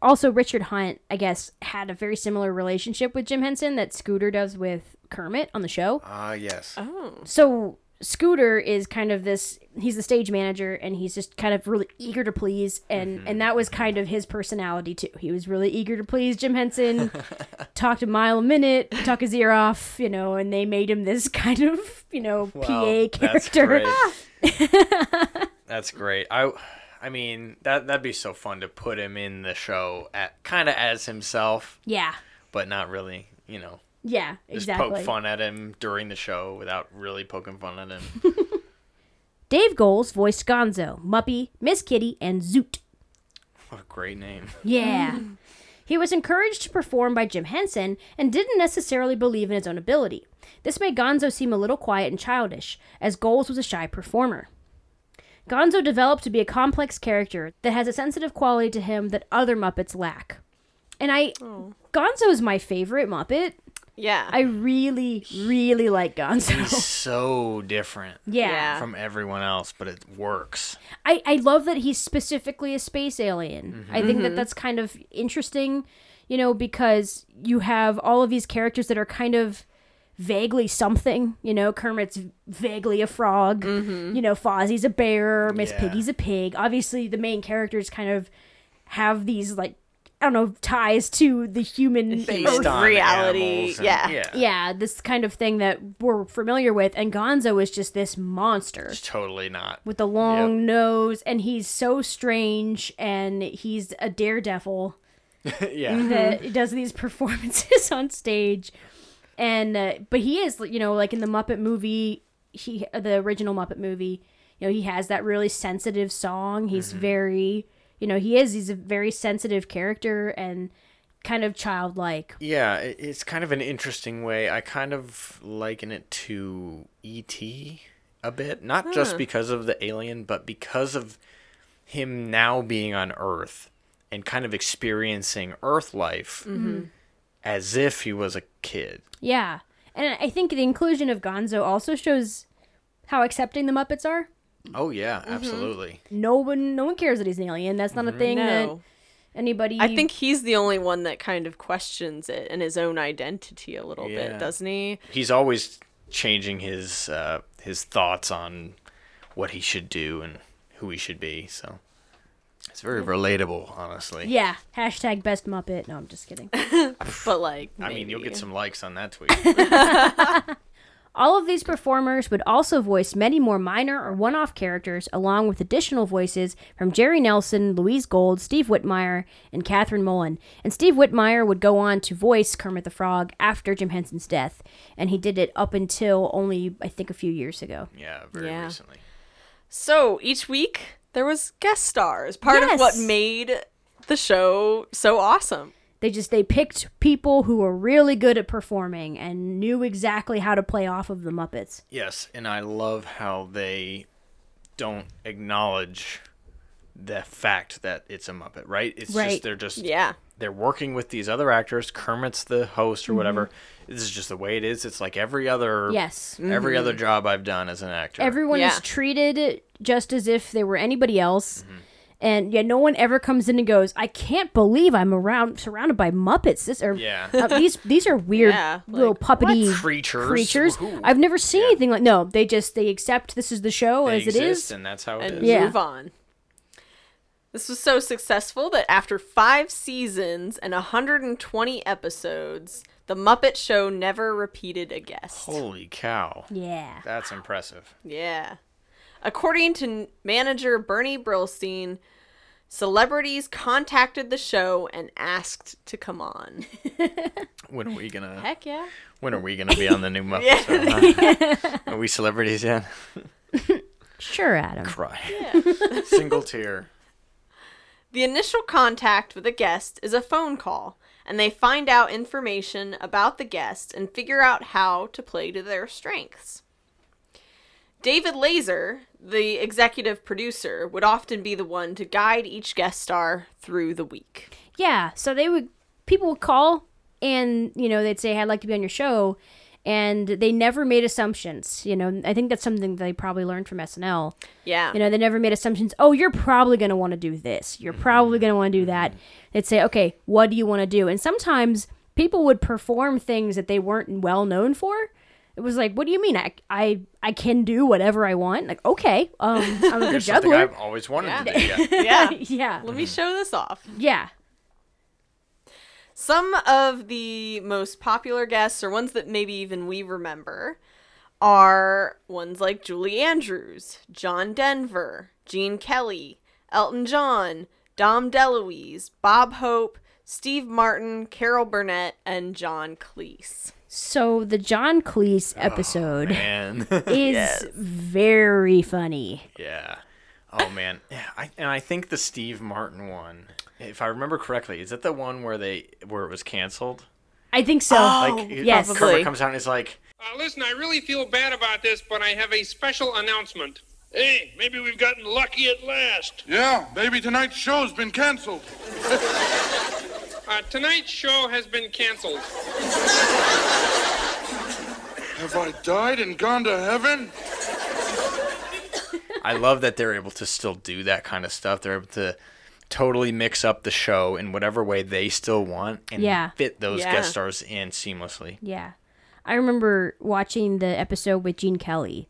Also, Richard Hunt, I guess, had a very similar relationship with Jim Henson that Scooter does with Kermit on the show.
Ah, yes.
Oh.
So Scooter is kind of this he's the stage manager and he's just kind of really eager to please and and that was kind of his personality too. He was really eager to please Jim Henson, [laughs] talked a mile a minute, talk his ear off, you know, and they made him this [laughs] kind of, you know,
Wow,
PA
That's
character.
great. [laughs] that's great. I, I mean, that that'd be so fun to put him in the show at kind of as himself,
Yeah.
but not really. You know,
Yeah,
just
exactly.
poke fun at him during the show without really poking fun at him. [laughs]
Dave Goelz voiced Gonzo, Muppy, Miss Kitty, and Zoot.
what a great name.
Yeah. He was encouraged to perform by Jim Henson and didn't necessarily believe in his own ability. This made Gonzo seem a little quiet and childish, as Goelz was a shy performer. Gonzo developed to be a complex character that has a sensitive quality to him that other Muppets lack. And I. Oh. Gonzo is my favorite Muppet.
Yeah.
I really, really like Gonzo.
He's [laughs] so different
yeah.
Yeah.
from everyone else, but it works.
I, I love that he's specifically a space alien. I think that mm-hmm. that's kind of interesting, you know, because you have all of these characters that are kind of vaguely something. You know, Kermit's vaguely a frog. Mm-hmm. You know, Fozzie's a bear. Miss
Yeah.
Piggy's a pig. Obviously, the main characters kind of have these like I don't know ties to the human
Based
Earth.
on reality,
and-
yeah.
yeah,
Yeah, this kind of thing that we're familiar with, and Gonzo is just this monster
It's totally not.
with the long nose and he's so strange and he's a daredevil [laughs]
yeah,
that does these [laughs] performances on stage and uh, but he is you know like in the muppet movie he the original muppet movie you know he has that really sensitive song he's very you know he is he's a very sensitive character and kind of childlike
yeah. It's kind of an interesting way. I kind of liken it to E.T. a bit, not just because of the alien, but because of him now being on Earth and kind of experiencing Earth life as if he was a kid.
yeah and i think the inclusion of gonzo also shows how accepting the muppets are
Oh yeah, absolutely.
no one no one cares that he's an alien that's not a thing that
no.
anybody
I think he's the only one that kind of questions it and his own identity a little
Yeah.
bit, doesn't he?
He's always changing his uh, his thoughts on what he should do and who he should be. So it's very relatable, honestly.
Yeah. Hashtag best Muppet. No, I'm just kidding. [laughs]
But like,
I mean, you'll get some likes on that tweet. [laughs]
All of these performers would also voice many more minor or one off characters, along with additional voices from Jerry Nelson, Louise Gold, Steve Whitmire, and Kathryn Mullen. And Steve Whitmire would go on to voice Kermit the Frog after Jim Henson's death, and he did it up until only, I think, a few years ago.
yeah, very
Yeah.
recently.
So each week there was guest stars, part of what made the show so awesome.
They just they picked people who were really good at performing and knew exactly how to play off of the Muppets.
Yes, and I love how they don't acknowledge the fact that it's a Muppet, right? It's
Right.
just they're just
Yeah.
They're working with these other actors. Kermit's the host or whatever.
Mm-hmm.
This is just the way it is. It's like every other
Yes.
every other job I've done as an actor.
Everyone
Yeah.
is treated just as if they were anybody else.
Mm-hmm.
And yeah, no one ever comes in and goes, "I can't believe I'm around surrounded by Muppets." This are
Yeah.
uh, these these are weird
Yeah,
little
like,
puppety
Creatures.
creatures.
Who?
I've never seen
Yeah.
anything like. No, they just they accept this is the show
they
as it
exist,
is.
and that's how it
And
is.
Yeah.
move on. This was so successful that after five seasons and 120 episodes, The Muppet Show never repeated a guest.
Holy cow.
Yeah.
That's impressive.
Yeah. According to manager Bernie Brillstein, celebrities contacted the show and asked to come on. [laughs]
When are we gonna
Heck yeah.
when are we gonna be on the new Muppet [laughs] show? huh? [laughs] Are we celebrities yet?
Sure, Adam.
Cry. Single tear.
The initial contact with a guest is a phone call, and they find out information about the guest and figure out how to play to their strengths. David Lazer, the executive producer, would often be the one to guide each guest star through the week.
Yeah. So they would people would call and you know they'd say I'd like to be on your show, and they never made assumptions. You know, I think that's something they probably learned from SNL.
Yeah.
You know, they never made assumptions. Oh, you're probably going to want to do this. You're probably going to want to do that. They'd say, okay, what do you want to do? And sometimes people would perform things that they weren't well known for. It was like, what do you mean? I, I, I can do whatever I want. Like, okay, um, I'm a [laughs] good
Here's
juggler.
I've always wanted to do. Yeah. [laughs]
yeah. [laughs]
yeah,
Let me show this off.
yeah.
Some of the most popular guests, or ones that maybe even we remember, are ones like Julie Andrews, John Denver, Gene Kelly, Elton John, Dom DeLuise, Bob Hope, Steve Martin, Carol Burnett, and John Cleese.
So the John Cleese oh, episode
And [laughs]
is very funny.
yeah. Oh man. Yeah. I, and I think the Steve Martin one, if I remember correctly, is that the one where they where it was canceled?
I think so.
Like
yes.
Kermit
Probably.
comes out and is like,
Uh, listen, I really feel bad about this, but I have a special announcement.
Hey, maybe we've gotten lucky at last.
Yeah, maybe tonight's show's been canceled. [laughs]
Uh, tonight's show has been canceled.
Have I died and gone to heaven?
I love that they're able to still do that kind of stuff. They're able to totally mix up the show in whatever way they still want and
Yeah.
fit those
Yeah.
guest stars in seamlessly.
Yeah. I remember watching the episode with Gene Kelly,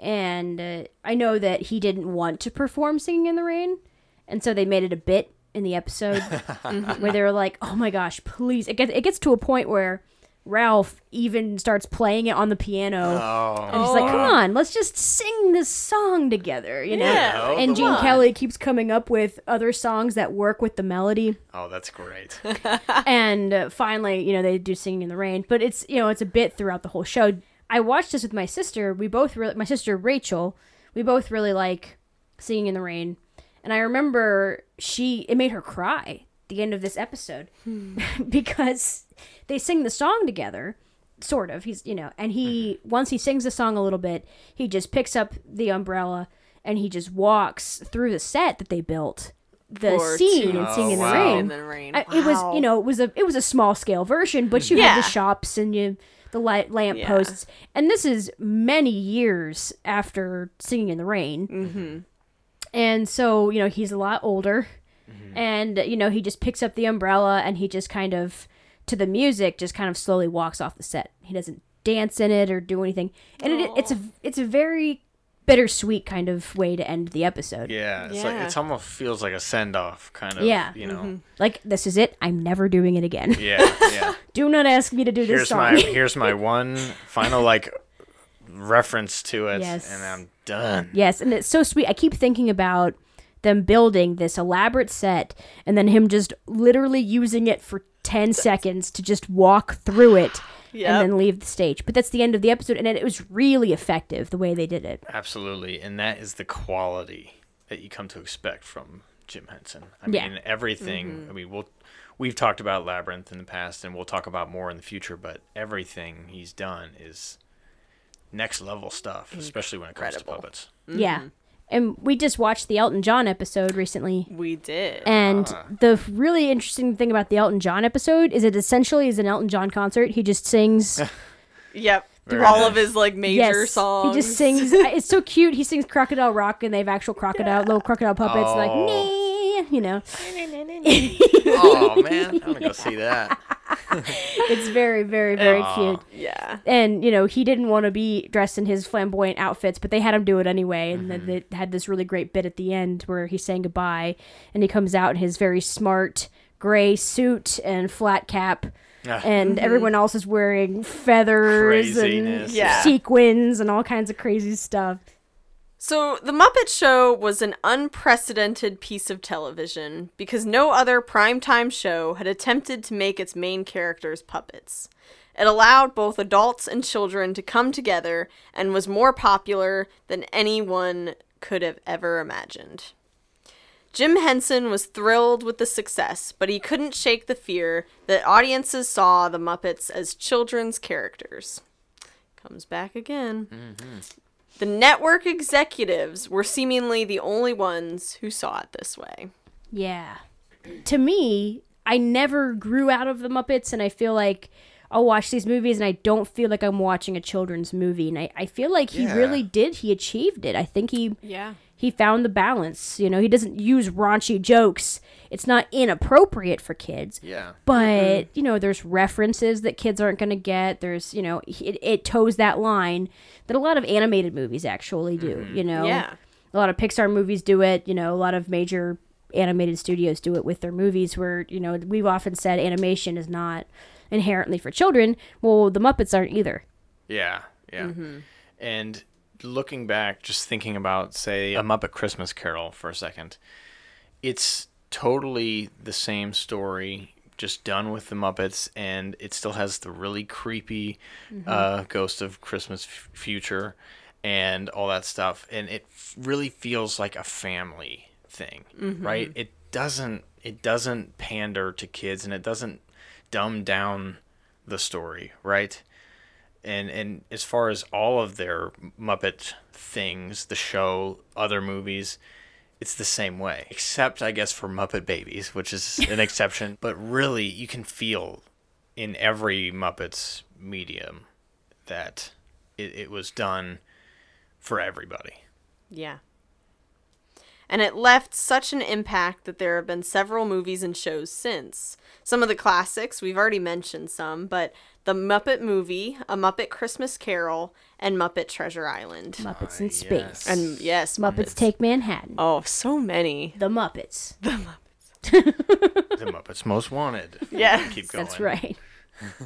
and uh, I know that he didn't want to perform Singing in the Rain, and so they made it a bit in the episode [laughs] where they were like, "Oh my gosh, please!" It gets it gets to a point where Rowlf even starts playing it on the piano,
Oh,
and he's like, "Come on, let's just sing this song together," you know.
Yeah,
Oh,
and Gene
one.
Kelly keeps coming up with other songs that work with the melody
oh, that's great. [laughs]
and uh, finally, you know, they do singing in the rain. But it's you know, it's a bit throughout the whole show. I watched this with my sister. We both really, my sister Rachel, we both really like singing in the rain. And I remember she, it made her cry the end of this episode hmm. [laughs] because they sing the song together. Sort of. He's, you know, and he, mm-hmm. once he sings the song a little bit, he just picks up the umbrella and he just walks through the set that they built. The
For
scene and singing in the oh,
wow.
rain.
In the rain.
I- It was, you know, it was a it was a small scale version, but you had the shops and you the light lamp
Yeah.
posts, and this is many years after Singing in the Rain, mm-hmm. and so you know he's a lot older, Mm-hmm. and you know he just picks up the umbrella and he just kind of to the music just kind of slowly walks off the set. He doesn't dance in it or do anything, and it, it's a it's a very bittersweet kind of way to end the episode.
Yeah, it's like it's almost feels like a send off kind of.
Yeah.
you know. Mm-hmm.
Like this is it. I'm never doing it again.
Yeah, [laughs] yeah.
Do not ask me to do this
here's
song.
my here's my [laughs] one final like reference to it,
Yes.
and I'm done.
Yes, and it's so sweet. I keep thinking about them building this elaborate set and then him just literally using it for 10 seconds to just walk through it
Yep. [sighs]
and then leave the stage. But that's the end of the episode and it, it was really effective the way they did it.
Absolutely, and that is the quality that you come to expect from Jim Henson. I
Yeah.
mean, everything. Mm-hmm. I mean, we'll we've talked about Labyrinth in the past, and we'll talk about more in the future. But everything he's done is next level stuff, especially when it comes to
Incredible.
puppets.
Yeah. Mm-hmm. And we just watched the Elton John episode recently.
we did.
And
Ah.
the really interesting thing about the Elton John episode is it essentially is an Elton John concert. He just sings [laughs]
yep.
Very
All
nice.
of his like major
yes,
songs.
He just sings. It's so cute. He sings Crocodile Rock, and they have actual crocodile, little crocodile puppets,
Oh.
like nee, you know. [laughs]
oh [laughs] man, I'm gonna go see that. [laughs]
it's very, very, very cute.
Yeah.
And you know he didn't want to be dressed in his flamboyant outfits, but they had him do it anyway. And then mm-hmm. they had this really great bit at the end where he's saying goodbye, and he comes out in his very smart gray suit and flat cap, and mm-hmm. everyone else is wearing feathers
Craziness.
and
Yeah.
sequins and all kinds of crazy stuff.
So, The Muppet Show was an unprecedented piece of television because no other primetime show had attempted to make its main characters puppets. It allowed both adults and children to come together and was more popular than anyone could have ever imagined. Jim Henson was thrilled with the success, but he couldn't shake the fear that audiences saw the Muppets as children's characters. Comes back again. Mm-hmm. The network executives were seemingly the only ones who saw it this way.
Yeah. To me, I never grew out of the Muppets, and I feel like I'll watch these movies and I don't feel like I'm watching a children's movie. And I, I feel like he
Yeah.
really did. He achieved it. I think he
Yeah.
he found the balance. You know, he doesn't use raunchy jokes. It's not inappropriate for kids.
Yeah.
But, mm-hmm. you know, there's references that kids aren't going to get. There's, you know, it, it toes that line that a lot of animated movies actually do, mm-hmm. you know?
Yeah.
A lot of Pixar movies do it, you know, a lot of major animated studios do it with their movies where, you know, we've often said animation is not inherently for children. Well, the Muppets aren't either.
Yeah, yeah. And looking back, just thinking about, say, a Muppet Christmas Carol for a second, it's totally the same story, just done with the Muppets, and it still has the really creepy uh, Ghost of Christmas F- Future and all that stuff, and it f- really feels like a family thing, right? It doesn't. It doesn't pander to kids, and it doesn't dumb down the story, right? and and as far as all of their Muppet things, the show, other movies, it's the same way. Except I guess for Muppet Babies, which is [laughs] an exception. But really, you can feel in every Muppets medium that it, it was done for everybody.
Yeah. And it left such an impact that there have been several movies and shows since. Some of the classics, we've already mentioned some, but The Muppet Movie, A Muppet Christmas Carol, and Muppet Treasure Island.
Muppets in ah,
yes.
space.
And yes,
Muppets Take Manhattan.
Oh, so many.
The Muppets. [laughs]
The Muppets. The Muppets Most Wanted. [laughs]
Yeah.
Keep going.
That's right. [laughs]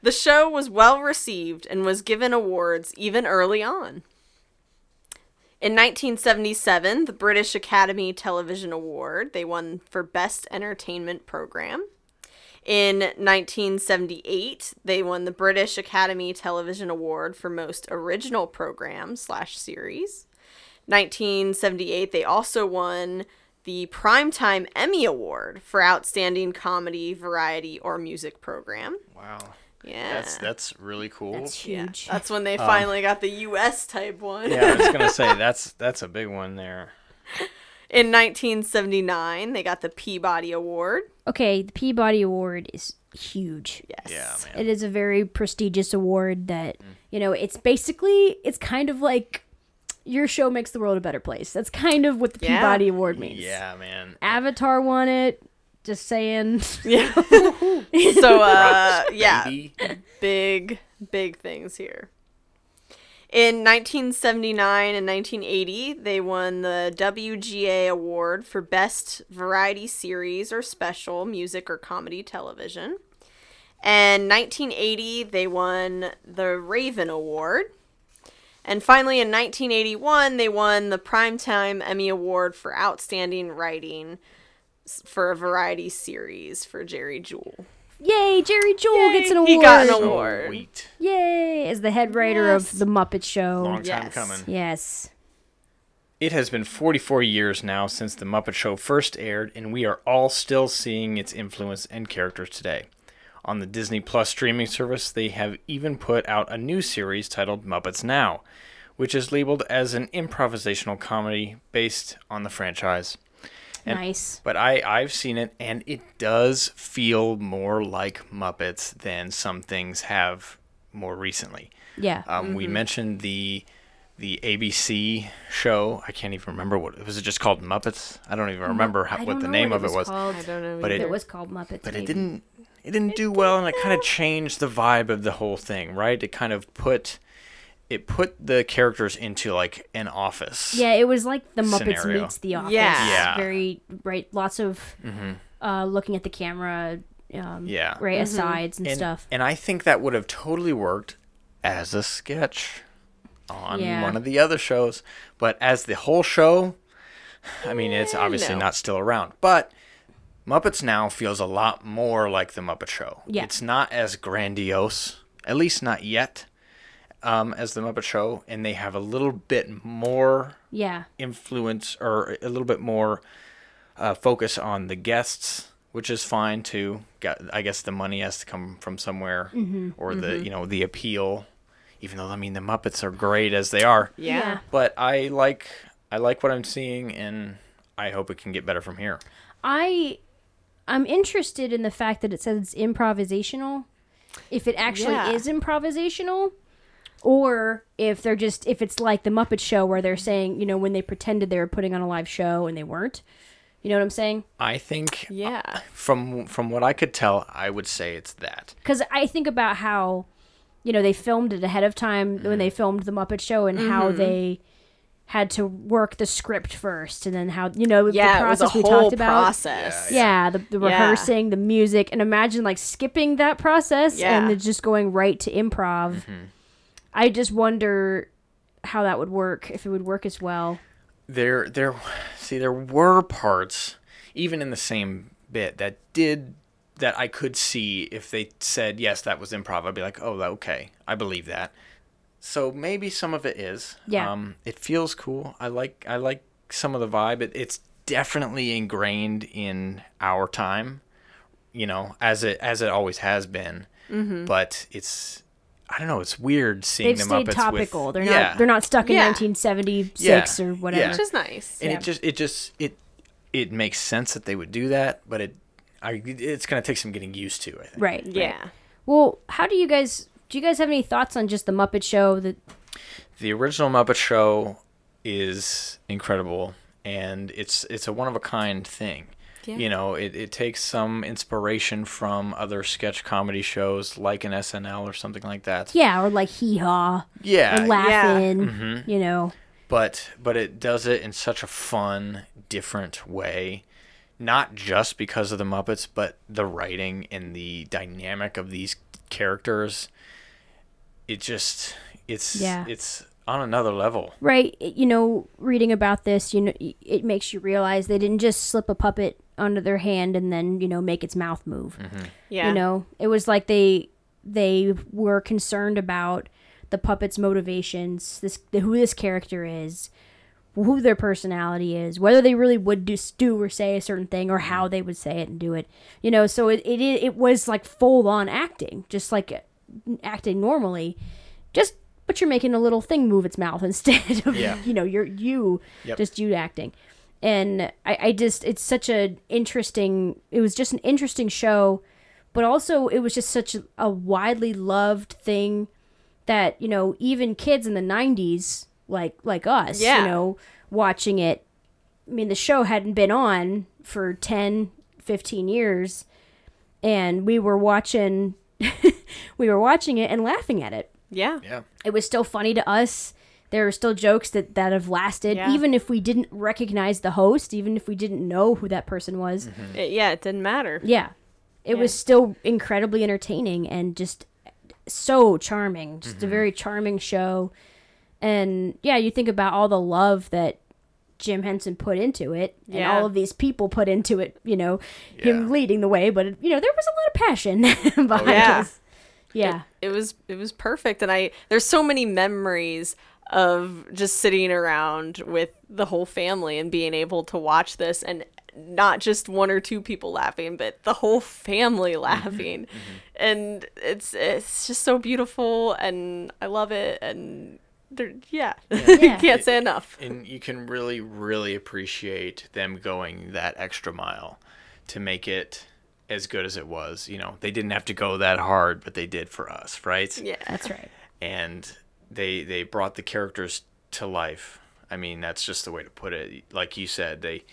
The show was well received and was given awards even early on. In 1977, the British Academy Television Award, they won for Best Entertainment Program. In 1978, they won the British Academy Television Award for Most Original Program slash Series. 1978, they also won the Primetime Emmy Award for Outstanding Comedy, Variety, or Music Program.
Wow.
Yeah.
That's that's really cool.
That's
Yeah,
huge.
that's when they um, finally got the U.S. type one.
yeah, I was gonna say [laughs] that's that's a big one there.
In 1979, they got the Peabody Award.
Okay, the Peabody Award is huge.
Yes.
Yeah, man.
It is a very prestigious award that, mm. you know, it's basically it's kind of like your show makes the world a better place. That's kind of what the
Yeah.
Peabody Award means.
Yeah, man.
Avatar won it. Just saying.
Yeah. [laughs] so, uh, yeah, big, big things here. In 1979 and 1980, they won the WGA Award for Best Variety Series or Special Music or Comedy Television. And 1980, they won the Raven Award. And finally, in 1981, they won the Primetime Emmy Award for Outstanding Writing s- for a variety series for Jerry Juhl.
Yay, Jerry Juhl gets an award.
He got an award.
wheat.
Yay, as the head writer
Yes.
of The Muppet Show.
Long time
Yes.
coming.
Yes.
It has been 44 years now since The Muppet Show first aired, and we are all still seeing its influence and characters today. On the Disney Plus streaming service, they have even put out a new series titled Muppets Now, which is labeled as an improvisational comedy based on the franchise. And-
nice.
But I, I've seen it, and it does feel more like Muppets than some things have more recently.
Yeah.
Um, We mentioned the the ABC show. I can't even remember what was it. Just called Muppets. I don't even remember how,
I
what
don't
the
know
name of it was.
Called.
I don't know.
But it-
it was called Muppets.
But
maybe.
it didn't. it didn't do well, and it kind of changed the vibe of the whole thing, right? It kind of put it put the characters into like an office.
Yeah, it was like the Muppets
Scenario.
meets The Office.
Yeah.
Yeah.
Very right. Lots of uh, looking at the camera. Um,
Yeah.
Right asides and,
and,
stuff.
and I think that would have totally worked as a sketch on
Yeah.
one of the other shows, but as the whole show, I mean, it's obviously
no.
not still around, but Muppets Now feels a lot more like the Muppet Show.
Yeah.
It's not as grandiose, at least not yet, um, as the Muppet Show, and they have a little bit more
Yeah.
influence or a little bit more uh, focus on the guests, which is fine too. Got, I guess the money has to come from somewhere, or the you know the appeal. Even though I mean the Muppets are great as they are,
Yeah.
but I like I like what I'm seeing, and I hope it can get better from here.
I I'm interested in the fact that it says it's improvisational. If it actually
Yeah.
is improvisational or if they're just if it's like the Muppet show where they're saying, you know, when they pretended they were putting on a live show and they weren't. You know what I'm saying?
I think uh,
Yeah.
from from what I could tell, I would say it's that.
Cuz I think about how you know, they filmed it ahead of time when mm-hmm. they filmed the Muppet show and how mm-hmm. they had to work the script first and then how you know
Yeah,
the
it was a
process we
whole
talked about
process.
Yeah, the, the
Yeah.
rehearsing, the music, and imagine like skipping that process and
Yeah.
then just going right to improv. Mm-hmm. I just wonder how that would work, if it would work as well.
there there see there were parts even in the same bit that did that I could see if they said yes that was improv I'd be like oh okay I believe that. So maybe some of it is.
Yeah.
um it feels cool. I like I like some of the vibe. It, it's definitely ingrained in our time you know as it as it always has been. But it's I don't know it's weird seeing
They've
the
stayed
Muppets
topical.
with
they're
yeah.
not they're not stuck in
Yeah.
1976
Yeah.
or whatever.
Yeah.
Which is nice.
and
Yeah.
it just it just it it makes sense that they would do that but it I, it's gonna take some getting used to I think.
Right. right.
Yeah.
Well, how do you guys do you guys have any thoughts on just the Muppet show that
the original Muppet Show is incredible and it's it's a one of a kind thing
Yeah.
you know it, it takes some inspiration from other sketch comedy shows like an SNL or something like that
yeah, or like hee haw
yeah
and laughing,
Mm-hmm.
you know.
but but it does it in such a fun different way not just because of the muppets but the writing and the dynamic of these characters it just it's
Yeah.
it's on another level
Right. You know, reading about this, you know, it makes you realize they didn't just slip a puppet under their hand and then, you know, make its mouth move.
Yeah.
You know, it was like they they were concerned about the puppet's motivations, this who this character is, who their personality is, whether they really would do, do or say a certain thing or how they would say it and do it. You know, so it it, it was like full on acting, just like uh, acting normally. Just but you're making a little thing move its mouth [laughs] instead of
Yeah.
you know, you're you
Yep.
just you acting. And I, I just it's such a interesting it was just an interesting show but also it was just such a, a widely loved thing that you know even kids in the 90s like like us
Yeah.
you know watching it i mean the show hadn't been on for 10 15 years and we were watching [laughs] we were watching it and laughing at it
Yeah.
yeah
it was still funny to us there are still jokes that that have lasted
Yeah.
even if we didn't recognize the host even if we didn't know who that person was
It- yeah, it didn't matter.
yeah. It was still incredibly entertaining and just so charming. Just a mm-hmm. very charming show. And yeah, you think about all the love that Jim Henson put into it and
Yeah.
all of these people put into it, you know, him leading the way, but you know, there was a lot of passion [laughs] behind
yeah.
us. Yeah.
It was it was perfect. And I there's so many memories of just sitting around with the whole family and being able to watch this and not just one or two people laughing but the whole family mm-hmm. laughing. Mm-hmm. And it's it's just so beautiful and I love it. And there yeah, [laughs]
Yeah.
can't say enough.
And you can really really appreciate them going that extra mile to make it as good as it was you know they didn't have to go that hard but they did for us right
yeah
That's right.
and they they brought the characters to life i mean that's just the way to put it like you said they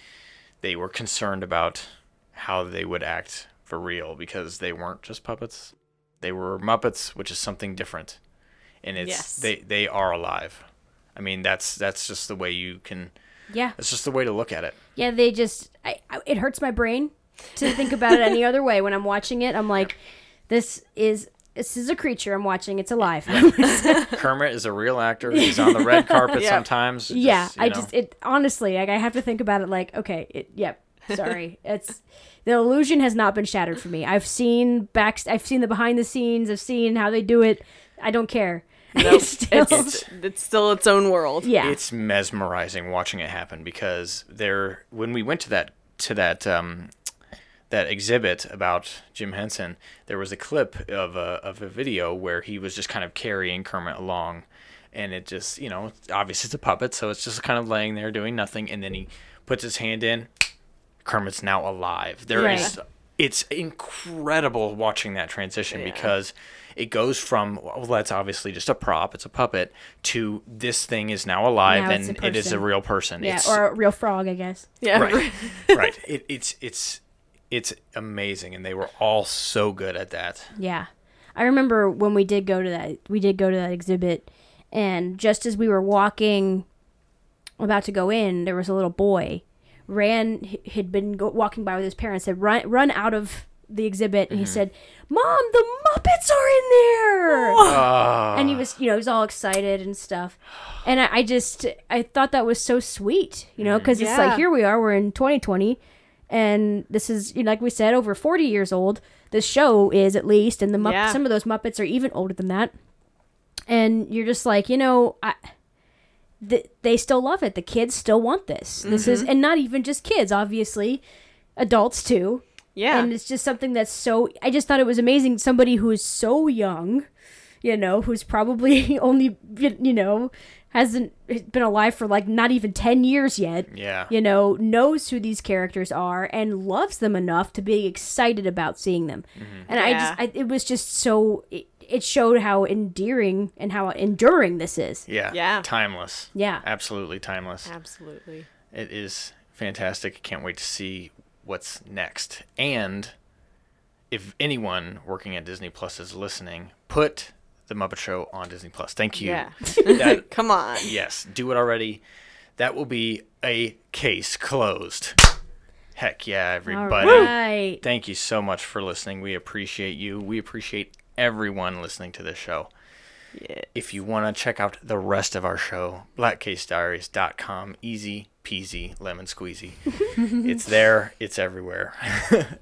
they were concerned about how they would act for real because they weren't just puppets. They were Muppets, which is something different. And it's
Yes.
they they are alive. I mean, that's that's just the way you can
Yeah.
it's just the way to look at it.
Yeah, they just I, I, it hurts my brain to think about it any other way. When I'm watching it, I'm like, this is this is a creature I'm watching. It's alive. [laughs]
Kermit is a real actor. He's on the red [laughs] carpet
Yeah.
sometimes.
yeah,
you
I
know.
just it honestly like I have to think about it like okay, it, yep. Sorry, [laughs] it's the illusion has not been shattered for me. I've seen back, I've seen the behind the scenes. I've seen how they do it. I don't care. It's still,
It's it's still its own world.
yeah,
it's mesmerizing watching it happen because there when we went to that to that um that exhibit about Jim Henson there was a clip of a of a video where he was just kind of carrying Kermit along. And it just you know obviously it's a puppet so it's just kind of laying there doing nothing. And then he puts his hand in. Kermit's now alive. There is
Right.
it's incredible watching that transition because it goes from well that's obviously just a prop it's a puppet to this thing is now alive
Now
and it is a real person.
Yeah,
it's,
or a real frog, I guess.
Yeah.
right. [laughs] Right. It, it's it's it's amazing and they were all so good at that
Yeah. I remember when we did go to that we did go to that exhibit and just as we were walking about to go in, there was a little boy ran had been go, walking by with his parents had run run out of the exhibit and he mm-hmm. said, "Mom, the Muppets are in there." and he was, you know, he was all excited and stuff. And I, I just I thought that was so sweet, you know, mm. cuz it's like here we are, we're in 2020 and this is you know, like we said over 40 years old. This show is at least and the Mupp-
Yeah.
some of those muppets are even older than that. And you're just like you know i th- they still love it. The kids still want this. This is mm-hmm. and not even just kids obviously. Adults too.
Yeah.
and it's just something that's so i just thought it was amazing somebody who is so young you know who's probably [laughs] only you know hasn't been alive for like not even 10 years yet
yeah
you know, knows who these characters are and loves them enough to be excited about seeing them. Mm-hmm. And I just, I, it was just so, it, it showed how endearing and how enduring this is.
yeah
Yeah.
timeless
Yeah.
absolutely timeless
Absolutely.
it is fantastic can't wait to see what's next and if anyone working at disney plus is listening put the muppet show on disney plus thank you
Yeah.
That- [laughs]
Come on.
Yes, do it already. That will be a case closed. Heck yeah, everybody.
right.
Thank you so much for listening. We appreciate you. We appreciate everyone listening to this show.
Yeah.
If you want to check out the rest of our show, blackcasediaries.com. Easy peasy lemon squeezy. [laughs] it's there, it's everywhere. [laughs]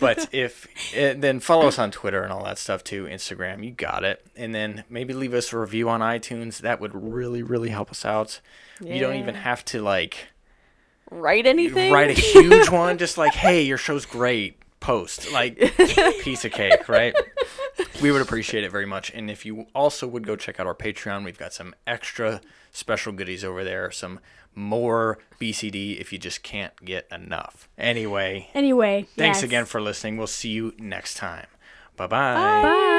but if then follow us on Twitter and all that stuff too, Instagram, you got it. And then maybe leave us a review on iTunes. That would really really help us out. You don't even have to like
Write anything?
write a huge one just like, "Hey, your show's great." Post like [laughs] piece of cake, right? We would appreciate it very much. And if you also would go check out our Patreon, we've got some extra special goodies over there, some more BCD if you just can't get enough. Anyway,
Anyway,
thanks
yes.
again for listening. We'll see you next time. Bye-bye.
Bye.